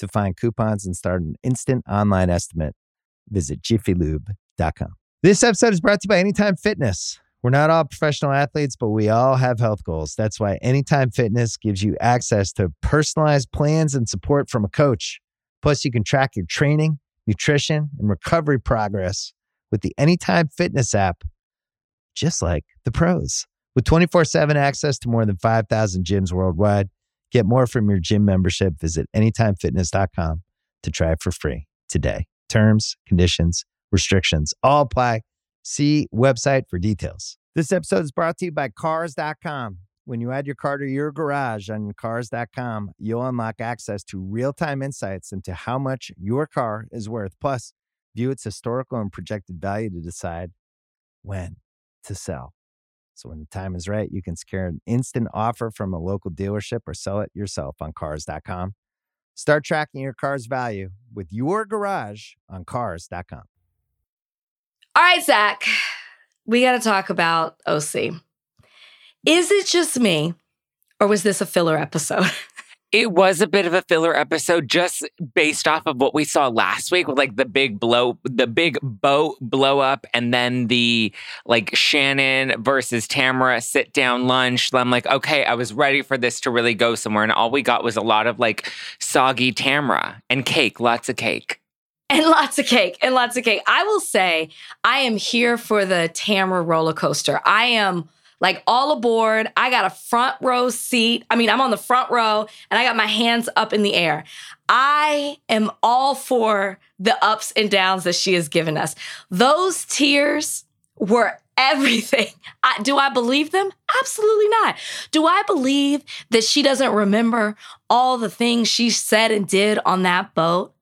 Speaker 1: To find coupons and start an instant online estimate, visit jiffylube.com. This episode is brought to you by Anytime Fitness. We're not all professional athletes, but we all have health goals. That's why Anytime Fitness gives you access to personalized plans and support from a coach. Plus, you can track your training, nutrition, and recovery progress with the Anytime Fitness app, just like the pros. With 24 7 access to more than 5,000 gyms worldwide, get more from your gym membership. Visit anytimefitness.com to try it for free today. Terms, conditions, restrictions all apply. See website for details. This episode is brought to you by Cars.com. When you add your car to your garage on Cars.com, you'll unlock access to real time insights into how much your car is worth. Plus, view its historical and projected value to decide when to sell. So when the time is right, you can secure an instant offer from a local dealership or sell it yourself on Cars.com. Start tracking your car's value with your garage on Cars.com.
Speaker 7: All right, Zack, we got to talk about OC. Is it just me, or was this a filler episode? *laughs*
Speaker 5: It was a bit of a filler episode just based off of what we saw last week with like the big blow, the big boat blow up, and then the like Shannon versus Tamara sit down lunch. I'm like, okay, I was ready for this to really go somewhere. And all we got was a lot of like soggy Tamara and cake, lots of cake.
Speaker 7: and lots of cake and lots of cake. I will say, I am here for the Tamara roller coaster. I am like all aboard. I got a front row seat. I mean, I'm on the front row and I got my hands up in the air. I am all for the ups and downs that she has given us. Those tears were everything. *laughs* I, do I believe them? Absolutely not. Do I believe that she doesn't remember all the things she said and did on that boat?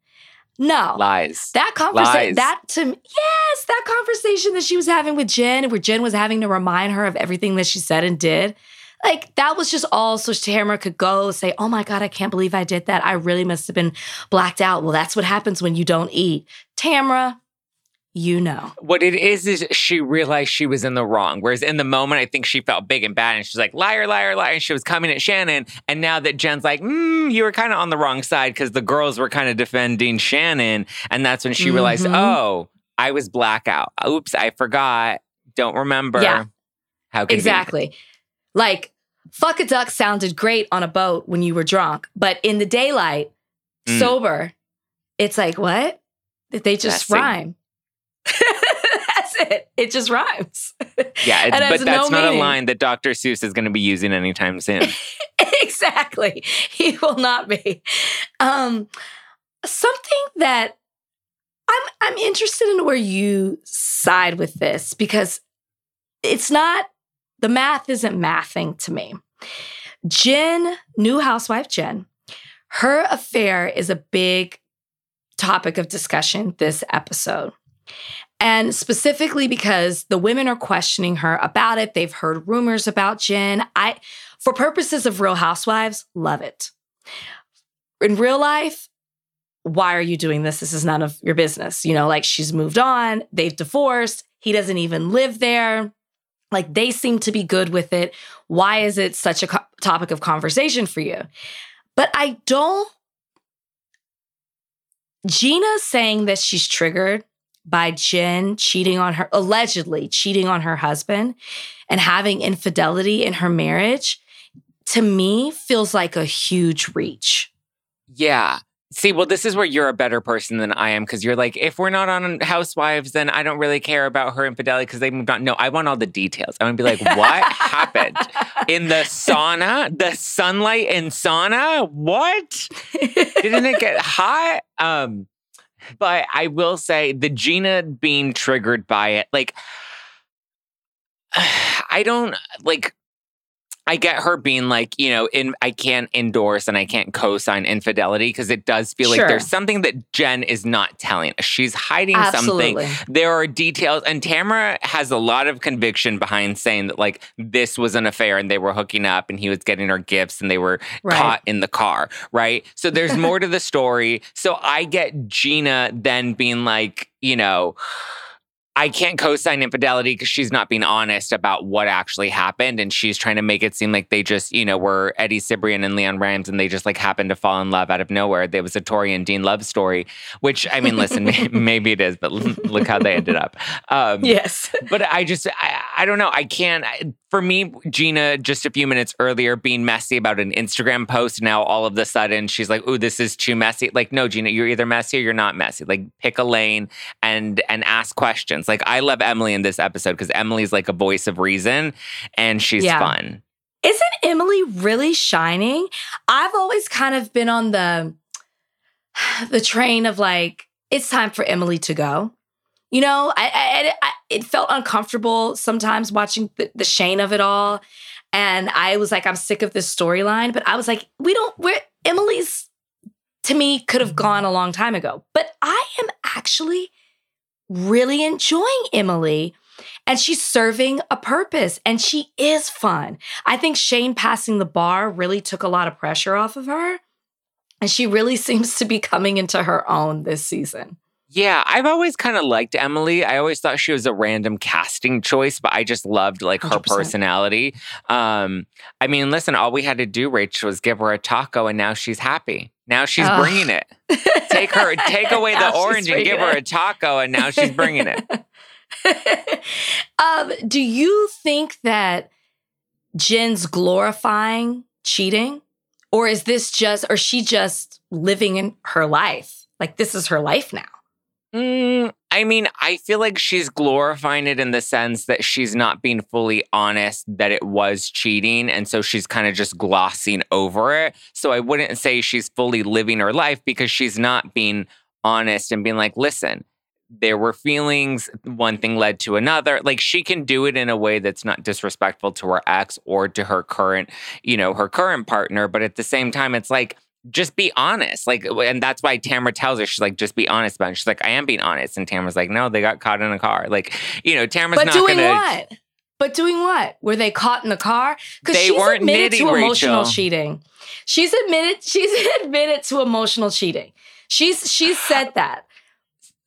Speaker 7: No.
Speaker 5: Lies.
Speaker 7: That conversation, that to me, yes, that conversation that she was having with Jen, where Jen was having to remind her of everything that she said and did. Like that was just all so Tamara could go say, Oh my God, I can't believe I did that. I really must have been blacked out. Well, that's what happens when you don't eat. Tamara, you know.
Speaker 5: What it is is she realized she was in the wrong. Whereas in the moment, I think she felt big and bad, and she's like liar, liar, liar. And she was coming at Shannon. And now that Jen's like, mm, you were kind of on the wrong side because the girls were kind of defending Shannon, and that's when she realized,
Speaker 7: Mhm.
Speaker 5: oh, I was blackout. Oops, I forgot. Don't remember.
Speaker 7: Yeah.
Speaker 5: How.
Speaker 7: Exactly. Like, fuck a duck sounded great on a boat when you were drunk, but in the daylight,
Speaker 5: Mm.
Speaker 7: sober, it's like, what? They just
Speaker 5: Messy.
Speaker 7: rhyme. *laughs* That's it. It just rhymes.
Speaker 5: Yeah, it-
Speaker 7: And has
Speaker 5: but that's
Speaker 7: no
Speaker 5: not a line that Dr. Seuss is going to be using anytime soon. *laughs*
Speaker 7: exactly. He will not be. Um, something that I'm I'm interested in where you side with this because it's not the math isn't mathing to me. Jen, new housewife Jen, her affair is a big topic of discussion this episode. And specifically because the women are questioning her about it. They've heard rumors about Jen. I for purposes of real housewives, love it. In real life, why are you doing this? This is none of your business. You know, like she's moved on, they've divorced, he doesn't even live there. Like they seem to be good with it. Why is it such a co- topic of conversation for you? But I don't. Gina saying that she's triggered by Jen cheating on her, allegedly cheating on her husband and having infidelity in her marriage, to me feels like a huge reach.
Speaker 5: Yeah. See, well, this is where you're a better person than I am because you're like, if we're not on Housewives, then I don't really care about her infidelity because they moved on. No, I want all the details. I want to be like, what *laughs* happened in the sauna, the sunlight in sauna? What *laughs* didn't it get hot? Um, but I will say the Gina being triggered by it, like, *sighs* I don't like I get her being like, you know, in I can't endorse and I can't co-sign infidelity because it does feel
Speaker 7: Sure.
Speaker 5: like there's something that Jen is not telling us. She's hiding
Speaker 7: Absolutely.
Speaker 5: something. There are details, and Tamara has a lot of conviction behind saying that like this was an affair and they were hooking up and he was getting her gifts and they were
Speaker 7: Right.
Speaker 5: caught in the car, right? So there's *laughs* more to the story. So I get Gina then being like, you know, I can't co-sign infidelity because she's not being honest about what actually happened, and she's trying to make it seem like they just, you know, were Eddie Cibrian and LeAnn Rimes, and they just like happened to fall in love out of nowhere. There was a Tori and Dean love story, which I mean, listen, *laughs* *laughs* maybe it is, but look how they ended up. Um,
Speaker 7: Yes.
Speaker 5: but I just, I, I don't know. I can't. I, for me, Gina, just a few minutes earlier, being messy about an Instagram post, now all of a sudden she's like, "Ooh, this is too messy." Like, no, Gina, you're either messy or you're not messy. Like, pick a lane and and ask questions. Like, I love Emily in this episode because Emily's like a voice of reason, and she's
Speaker 7: Yeah.
Speaker 5: fun.
Speaker 7: Isn't Emily really shining? I've always kind of been on the *sighs* the train of like it's time for Emily to go. You know, I, I, I it felt uncomfortable sometimes watching the, the Shane of it all, and I was like, I'm sick of this storyline. But I was like, we don't. We're Emily's to me could have gone a long time ago. But I am actually really enjoying Emily and she's serving a purpose and she is fun. I think Shane passing the bar really took a lot of pressure off of her. And she really *laughs* seems to be coming into her own this season.
Speaker 5: Yeah, I've always kind of liked Emily. I always thought she was a random casting choice, but I just loved like her
Speaker 7: 100%.
Speaker 5: personality. Um, I mean, listen, all we had to do, Rach, was give her a taco, and now she's happy. Now she's
Speaker 7: Ugh.
Speaker 5: bringing it. Take her, *laughs* take away the orange and give her a taco, and now she's bringing it. *laughs*
Speaker 7: um, do you think that Jen's glorifying cheating? Or is this just, or she just living in her life? Like this is her life now.
Speaker 5: Mm, I mean, I feel like she's glorifying it in the sense that she's not being fully honest that it was cheating. And so she's kind of just glossing over it. So I wouldn't say she's fully living her life because she's not being honest and being like, listen, there were feelings, one thing led to another. Like she can do it in a way that's not disrespectful to her ex or to her current, you know, her current partner. But at the same time, it's like, just be honest. Like, and that's why Tamara tells her, she's like, just be honest about it. She's like, I am being honest. And Tamara's like, no, they got caught in a car. Like, you know, Tamara's
Speaker 7: But
Speaker 5: not
Speaker 7: doing
Speaker 5: gonna.
Speaker 7: what? But doing what? Were they caught in the car? Because she's
Speaker 5: weren't
Speaker 7: admitted
Speaker 5: knitting,
Speaker 7: to emotional
Speaker 5: Rachel.
Speaker 7: cheating. She's admitted. She's *laughs* admitted to emotional cheating. She's she's said that.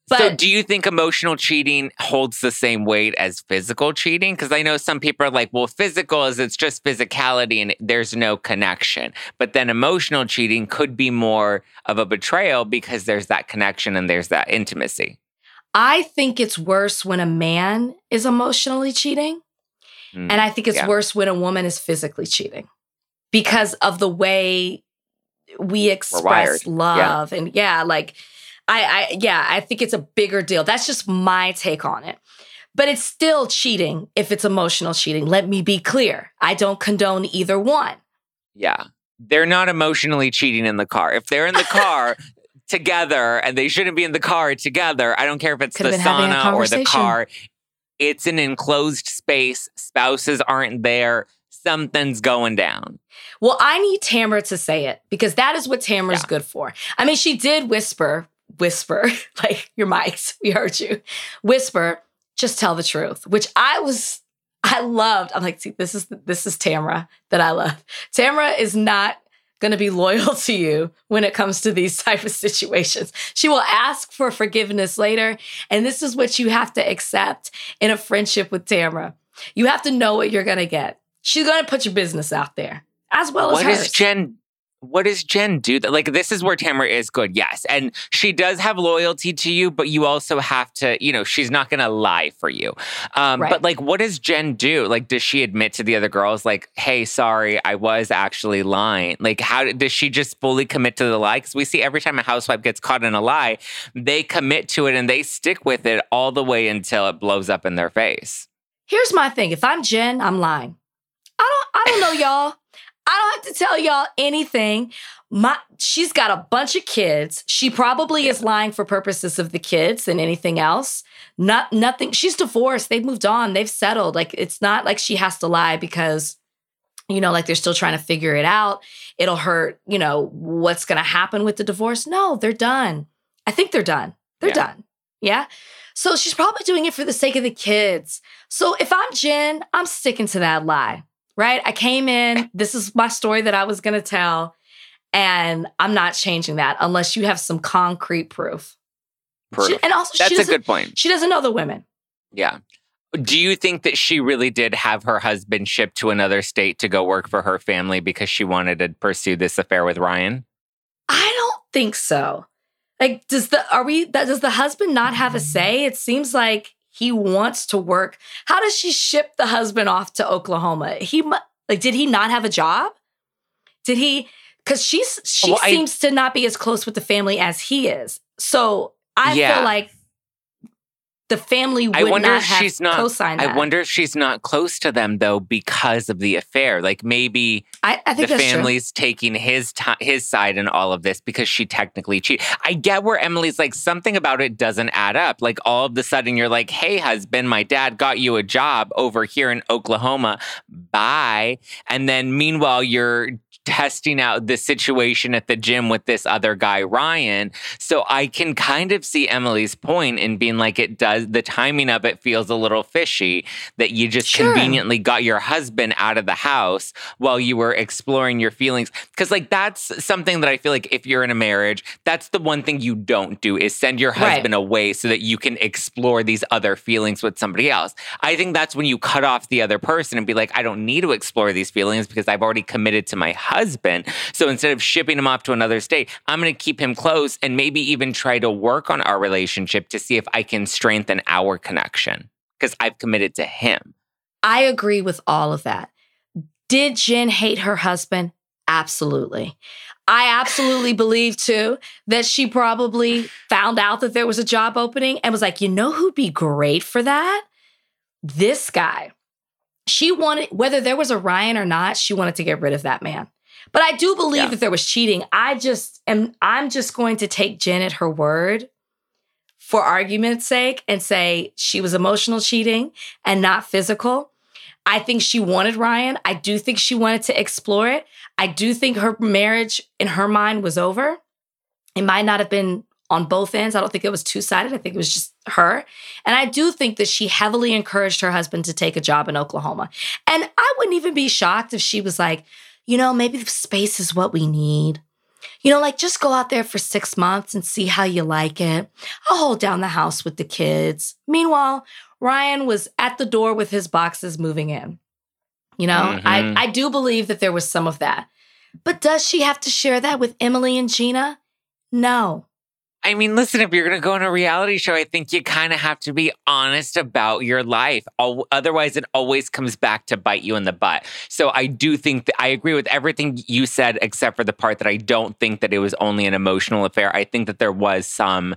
Speaker 7: But
Speaker 5: so, do you think emotional cheating holds the same weight as physical cheating? Because I know some people are like, well, physical is it's just physicality and there's no connection. But then emotional cheating could be more of a betrayal because there's that connection and there's that intimacy.
Speaker 7: I think it's worse when a man is emotionally cheating,
Speaker 5: Mm,
Speaker 7: and I think it's
Speaker 5: yeah.
Speaker 7: worse when a woman is physically cheating because of the way we express
Speaker 5: wired. Yeah.
Speaker 7: love and yeah, like I, I yeah, I think it's a bigger deal. That's just my take on it. But it's still cheating if it's emotional cheating. Let me be clear. I don't condone either one.
Speaker 5: Yeah. They're not emotionally cheating in the car. If they're in the *laughs* car together and they shouldn't be in the car together, I don't care if it's
Speaker 7: Could've
Speaker 5: the
Speaker 7: been having a
Speaker 5: sauna or the car. It's an enclosed space. Spouses aren't there. Something's going down.
Speaker 7: Well, I need Tamara to say it because that is what Tamara's
Speaker 5: Yeah.
Speaker 7: good for. I mean, she did whisper, whisper, *laughs* like your mics, we heard you, whisper, just tell the truth, which I was, I loved. I'm like, see, this is this is Tamara that I love. Tamara is not going to be loyal *laughs* to you when it comes to these type of situations. She will ask for forgiveness later, and this is what you have to accept in a friendship with Tamara. You have to know what you're going to get. She's going to put your business out there as well
Speaker 5: What
Speaker 7: as hers.
Speaker 5: is Jen? What does Jen do? That like this is where Tamara is good, yes, and she does have loyalty to you, but you also have to, you know, she's not going to lie for you. Um,
Speaker 7: Right.
Speaker 5: But like, what does Jen do? Like, does she admit to the other girls, like, "Hey, sorry, I was actually lying"? Like, how does she just fully commit to the lie? Because we see every time a housewife gets caught in a lie, they commit to it and they stick with it all the way until it blows up in their face.
Speaker 7: Here's my thing. If I'm Jen, I'm lying. I don't I don't know y'all. I don't have to tell y'all anything. My she's got a bunch of kids. She probably is lying for purposes of the kids than anything else. Not nothing. She's divorced. They've moved on. They've settled. Like it's not like she has to lie because you know, like they're still trying to figure it out. It'll hurt, you know, what's going to happen with the divorce. No, they're done. I think they're done. They're
Speaker 5: Yeah.
Speaker 7: done. Yeah. So she's probably doing it for the sake of the kids. So if I'm Jen, I'm sticking to that lie, right? I came in, this is my story that I was going to tell, and I'm not changing that unless you have some concrete proof.
Speaker 5: Proof.
Speaker 7: She- and also,
Speaker 5: That's a good point.
Speaker 7: she doesn't know the women.
Speaker 5: Yeah. Do you think that she really did have her husband shipped to another state to go work for her family because she wanted to pursue this affair with Ryan?
Speaker 7: I don't think so. Like, does the are we that does the husband not have a say? It seems like he wants to work. How does she ship the husband off to Oklahoma? He like, did he not have a job? Did he? Because she's she
Speaker 5: Well, I-
Speaker 7: seems to not be as close with the family as he is. So I
Speaker 5: Yeah.
Speaker 7: feel like the family would
Speaker 5: I wonder
Speaker 7: not
Speaker 5: if
Speaker 7: have
Speaker 5: she's not.
Speaker 7: co-signed that.
Speaker 5: I wonder if she's not close to them though because of the affair. Like maybe
Speaker 7: I, I
Speaker 5: the
Speaker 7: think true.
Speaker 5: family's taking his ti his side in all of this because she technically cheated. I get where Emily's like something about it doesn't add up. Like all of the sudden you're like, "Hey husband, my dad got you a job over here in Oklahoma. Bye." And then meanwhile you're testing out the situation at the gym with this other guy Ryan. So I can kind of see Emily's point in being like it does the timing of it feels a little fishy that you just
Speaker 7: Sure.
Speaker 5: conveniently got your husband out of the house while you were exploring your feelings because like that's something that I feel like if you're in a marriage that's the one thing you don't do is send your
Speaker 7: Right.
Speaker 5: husband away so that you can explore these other feelings with somebody else. I think that's when you cut off the other person and be like I don't need to explore these feelings because I've already committed to my husband. So instead of shipping him off to another state, I'm going to keep him close and maybe even try to work on our relationship to see if I can strengthen our connection because I've committed to him.
Speaker 7: I agree with all of that. Did Jen hate her husband? Absolutely. I absolutely believe too that she probably found out that there was a job opening and was like, you know who'd be great for that? This guy. She wanted, whether there was a Ryan or not, she wanted to get rid of that man. But I do believe
Speaker 5: Yeah.
Speaker 7: that there was cheating. I just am, I'm just going to take Jen at her word for argument's sake and say she was emotional cheating and not physical. I think she wanted Ryan. I do think she wanted to explore it. I do think her marriage in her mind was over. It might not have been on both ends. I don't think it was two sided. I think it was just her. And I do think that she heavily encouraged her husband to take a job in Oklahoma. And I wouldn't even be shocked if she was like, you know, maybe the space is what we need. You know, like just go out there for six months and see how you like it. I'll hold down the house with the kids. Meanwhile, Ryan was at the door with his boxes moving in. You know,
Speaker 5: Mhm.
Speaker 7: I, I do believe that there was some of that. But does she have to share that with Emily and Gina? No.
Speaker 5: I mean, listen, if you're going to go on a reality show, I think you kind of have to be honest about your life. Otherwise, it always comes back to bite you in the butt. So I do think that I agree with everything you said, except for the part that I don't think that it was only an emotional affair. I think that there was some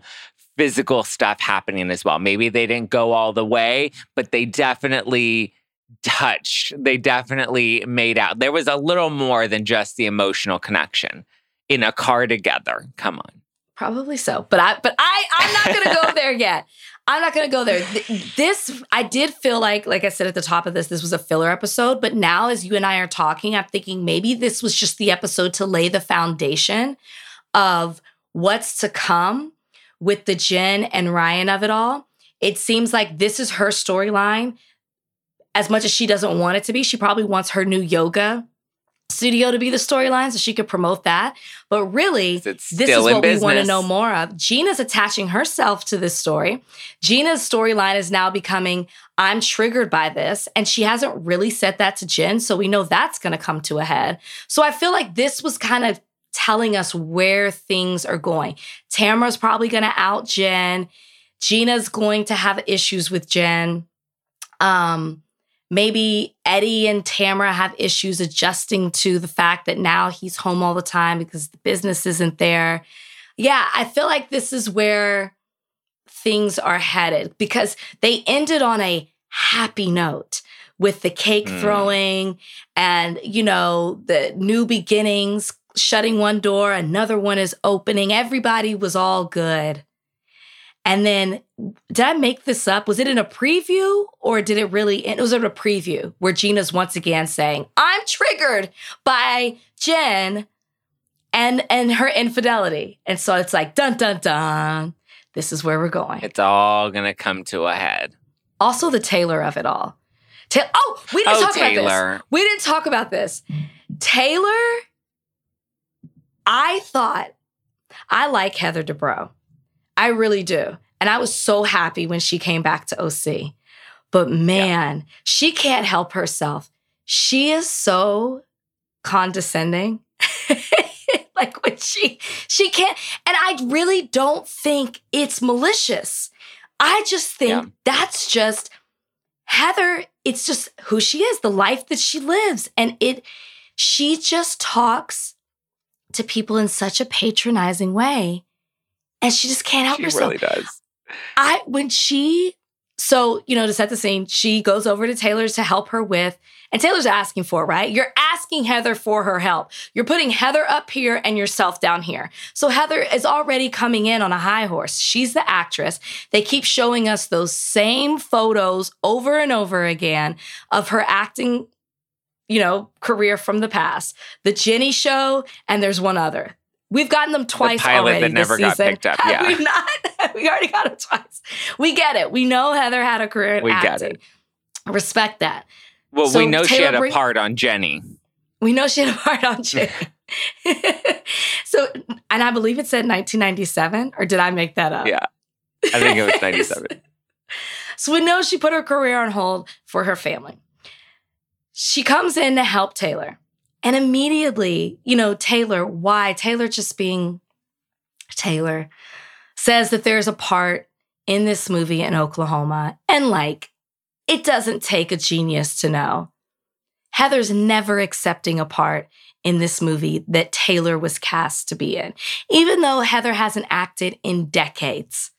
Speaker 5: physical stuff happening as well. Maybe they didn't go all the way, but they definitely touched. They definitely made out. There was a little more than just the emotional connection in a car together. Come on.
Speaker 7: Probably so. But I but I I'm not gonna go *laughs* there yet. I'm not gonna go there. Th- This I did feel like, like I said at the top of this, this was a filler episode. But now as you and I are talking, I'm thinking maybe this was just the episode to lay the foundation of what's to come with the Jen and Ryan of it all. It seems like this is her storyline. As much as she doesn't want it to be, she probably wants her new yoga studio to be the storyline so she could promote that. But really, this is what we want to know more of. Gina's attaching herself to this story. Gina's storyline is now becoming I'm triggered by this. And she hasn't really said that to Jen. So we know that's going to come to a head. So I feel like this was kind of telling us where things are going. Tamara's probably going to out Jen. Gina's going to have issues with Jen. Um, maybe Eddie and Tamara have issues adjusting to the fact that now he's home all the time because the business isn't there. Yeah, I feel like this is where things are headed because they ended on a happy note with the cake
Speaker 5: Mm.
Speaker 7: throwing and, you know, the new beginnings, shutting one door, another one is opening. Everybody was all good. And then, did I make this up? Was it in a preview or did it really? It was in a preview where Gina's once again saying, I'm triggered by Jen and and her infidelity. And so it's like, dun dun dun. This is where we're going.
Speaker 5: It's all gonna come to a head.
Speaker 7: Also, the Taylor of it all. Ta- oh, we didn't
Speaker 5: Oh,
Speaker 7: talk about this. We didn't talk about this. Taylor, I thought I like Heather Dubrow. I really do. And I was so happy when she came back to OC. But man, she can't help herself. She is so condescending. *laughs* like when she she can't and I really don't think it's malicious. I just think
Speaker 5: Yeah.
Speaker 7: that's just Heather, it's just who she is, the life that she lives. And it, she just talks to people in such a patronizing way. And she just can't help
Speaker 5: she
Speaker 7: herself.
Speaker 5: really does.
Speaker 7: I, when she, so, you know, to set the scene, she goes over to Taylor's to help her with, and Taylor's asking for right? You're asking Heather for her help. You're putting Heather up here and yourself down here. So Heather is already coming in on a high horse. She's the actress. They keep showing us those same photos over and over again of her acting, you know, career from the past. The Jenny show, and there's one other. We've gotten them twice
Speaker 5: pilot
Speaker 7: already
Speaker 5: that
Speaker 7: this
Speaker 5: never got
Speaker 7: season.
Speaker 5: picked up,
Speaker 7: Have
Speaker 5: yeah.
Speaker 7: we not? *laughs* we already got it twice. We get it. We know Heather had a career in
Speaker 5: We get
Speaker 7: acting.
Speaker 5: it.
Speaker 7: Respect that.
Speaker 5: Well,
Speaker 7: So
Speaker 5: we know she
Speaker 7: Taylor
Speaker 5: had a part on Jenny.
Speaker 7: We know she had a part on Jenny. *laughs* *laughs* so, and I believe it said 1997, or did I make that up?
Speaker 5: Yeah. I think it was 97.
Speaker 7: So we know she put her career on hold for her family. She comes in to help Taylor. And immediately, you know, Taylor, why? Taylor just being Taylor says that there's a part in this movie in Oklahoma. And like, it doesn't take a genius to know. Heather's never accepting a part in this movie that Taylor was cast to be in. Even though Heather hasn't acted in decades,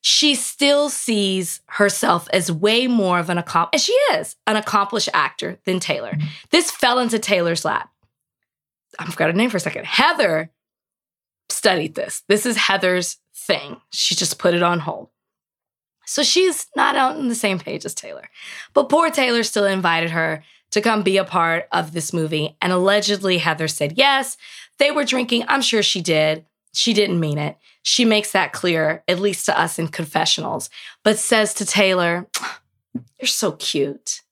Speaker 7: she still sees herself as way more of an accomplished, and she is an accomplished actor than Taylor. Mm-hmm. This fell into Taylor's lap. I forgot her name for a second. Heather studied this. This is Heather's thing. She just put it on hold. So she's not out on the same page as Taylor. But poor Taylor still invited her to come be a part of this movie. And allegedly, Heather said yes. They were drinking. I'm sure she did. She didn't mean it. She makes that clear, at least to us in confessionals, but says to Taylor, You're so cute.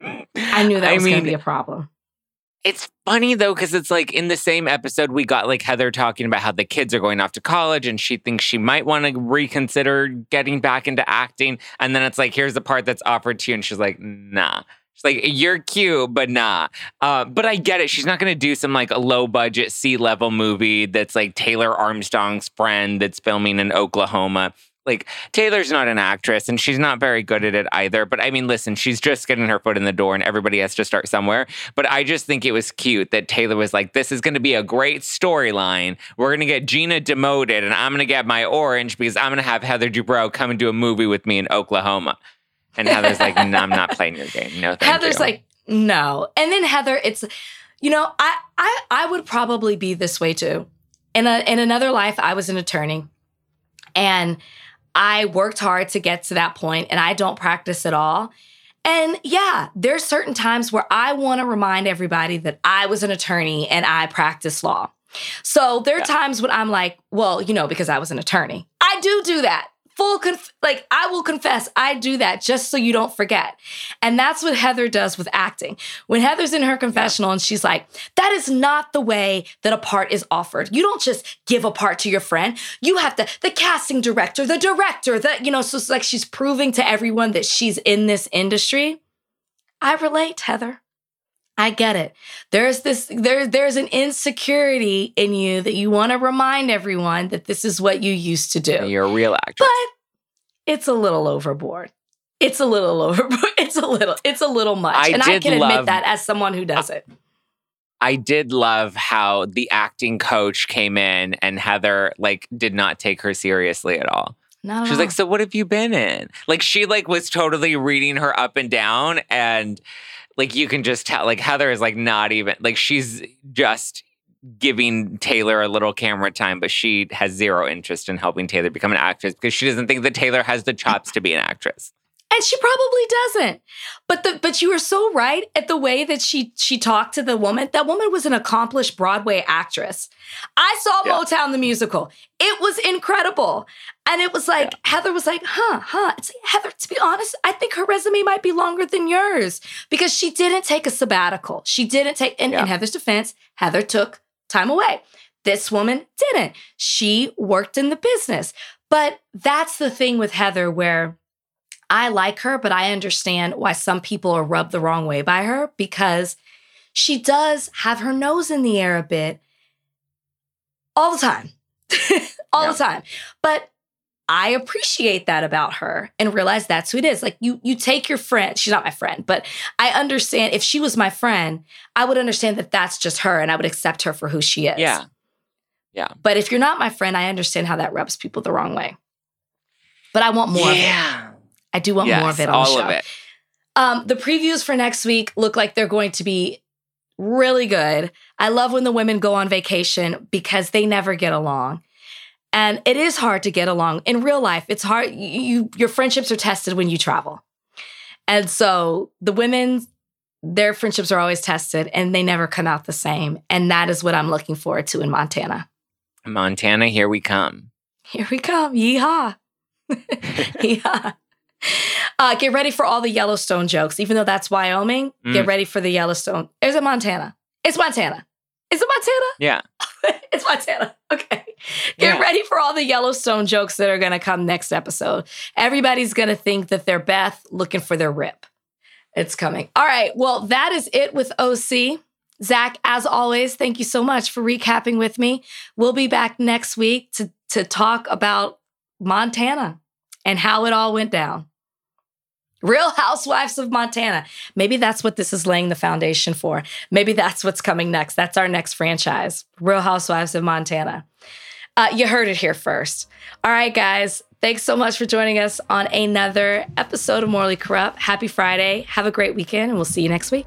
Speaker 7: I knew that
Speaker 5: I
Speaker 7: was going to be a problem.
Speaker 5: It's funny though, because it's like in the same episode, we got like Heather talking about how the kids are going off to college and she thinks she might want to reconsider getting back into acting. And then it's like, here's the part that's offered to you. And she's like, nah. She's like, you're cute, but nah. Uh, but I get it. She's not going to do some like a low budget C level movie that's like Taylor Armstrong's friend that's filming in Oklahoma. Like Taylor's not an actress and she's not very good at it either. But I mean, listen, she's just getting her foot in the door and everybody has to start somewhere. But I just think it was cute that Taylor was like, this is going to be a great storyline. We're going to get Gina demoted and I'm going to get my orange because I'm going to have Heather Dubrow come and do a movie with me in Oklahoma. And Heather's like, no, I'm not playing your game. No, thank
Speaker 7: Heather's
Speaker 5: you.
Speaker 7: like, no. And then Heather, it's, you know, I, I, I would probably be this way too. In a, in another life, I was an attorney, and I worked hard to get to that point, and I don't practice at all. And yeah, there's certain times where I want to remind everybody that I was an attorney and I practice law. So there are times when I'm like, well, you know, because I was an attorney, I do do that. Full conf- like I will confess, I do that just so you don't forget. And that's what Heather does with acting. When Heather's in her confessional and she's like, that is not the way that a part is offered. You don't just give a part to your friend. You have to, the casting director, the director, the, you know, so it's like she's proving to everyone that she's in this industry. I relate, Heather. I get it. There's this there there's an insecurity in you that you want to remind everyone that this is what you used to do.
Speaker 5: You're a real actress.
Speaker 7: But it's a little overboard. It's a little *laughs* overboard. It's a little it's a little much.
Speaker 5: I
Speaker 7: and I can admit that as someone who does it.
Speaker 5: I did love how the acting coach came in and Heather like did not take her seriously at all.
Speaker 7: Not at
Speaker 5: She
Speaker 7: all.
Speaker 5: like, "So what have you been in?" Like she like was totally reading her up and down and like you can just tell like Heather is like not even like she's just giving Taylor a little camera time but she has zero interest in helping Taylor become an actress because she doesn't think that Taylor has the chops to be an actress.
Speaker 7: And she probably doesn't. But the but you were so right at the way that she she talked to the woman. That woman was an accomplished Broadway actress. I saw
Speaker 5: Yeah.
Speaker 7: Motown the musical. It was incredible. And it was like Heather was like, "Huh, huh." It's like, Heather, to be honest, I think her resume might be longer than yours because she didn't take a sabbatical. She didn't take in,
Speaker 5: Yeah.
Speaker 7: in Heather's defense, Heather took time away. This woman didn't. She worked in the business. But that's the thing with Heather where I like her, but I understand why some people are rubbed the wrong way by her because she does have her nose in the air a bit all the time. *laughs* all
Speaker 5: Yeah.
Speaker 7: the time. But I appreciate that about her and realize that's who it is. Like you you take your friend, she's not my friend, but I understand if she was my friend, I would understand that that's just her and I would accept her for who she is.
Speaker 5: Yeah. Yeah.
Speaker 7: But if you're not my friend, I understand how that rubs people the wrong way. But I want more of it.
Speaker 5: yeah.
Speaker 7: I do want more of it on
Speaker 5: all
Speaker 7: the show.
Speaker 5: of it.
Speaker 7: Um, the previews for next week look like they're going to be really good. I love when the women go on vacation because they never get along. And it is hard to get along in real life. It's hard. You your friendships are tested when you travel. And so the women their friendships are always tested and they never come out the same. And that is what I'm looking forward to in Montana.
Speaker 5: Montana, here we come.
Speaker 7: Here we come. Yeehaw. *laughs* *laughs* Yeehaw. *laughs* Uh, get ready for all the Yellowstone jokes. Even though that's Wyoming, get
Speaker 5: Mm.
Speaker 7: ready for the Yellowstone. Is it Montana? It's Montana. Is it Montana?
Speaker 5: Yeah. *laughs*
Speaker 7: it's Montana. Okay. Get
Speaker 5: Yeah.
Speaker 7: ready for all the Yellowstone jokes that are going to come next episode. Everybody's going to think that they're Beth looking for their rip. It's coming. All right. Well, that is it with OC. Zack, as always, thank you so much for recapping with me. We'll be back next week to, to talk about Montana and how it all went down. Real Housewives of Montana. Maybe that's what this is laying the foundation for. Maybe that's what's coming next. That's our next franchise Real Housewives of Montana. Uh, you heard it here first. All right, guys. Thanks so much for joining us on another episode of Morally Corrupt. Happy Friday. Have a great weekend, and we'll see you next week.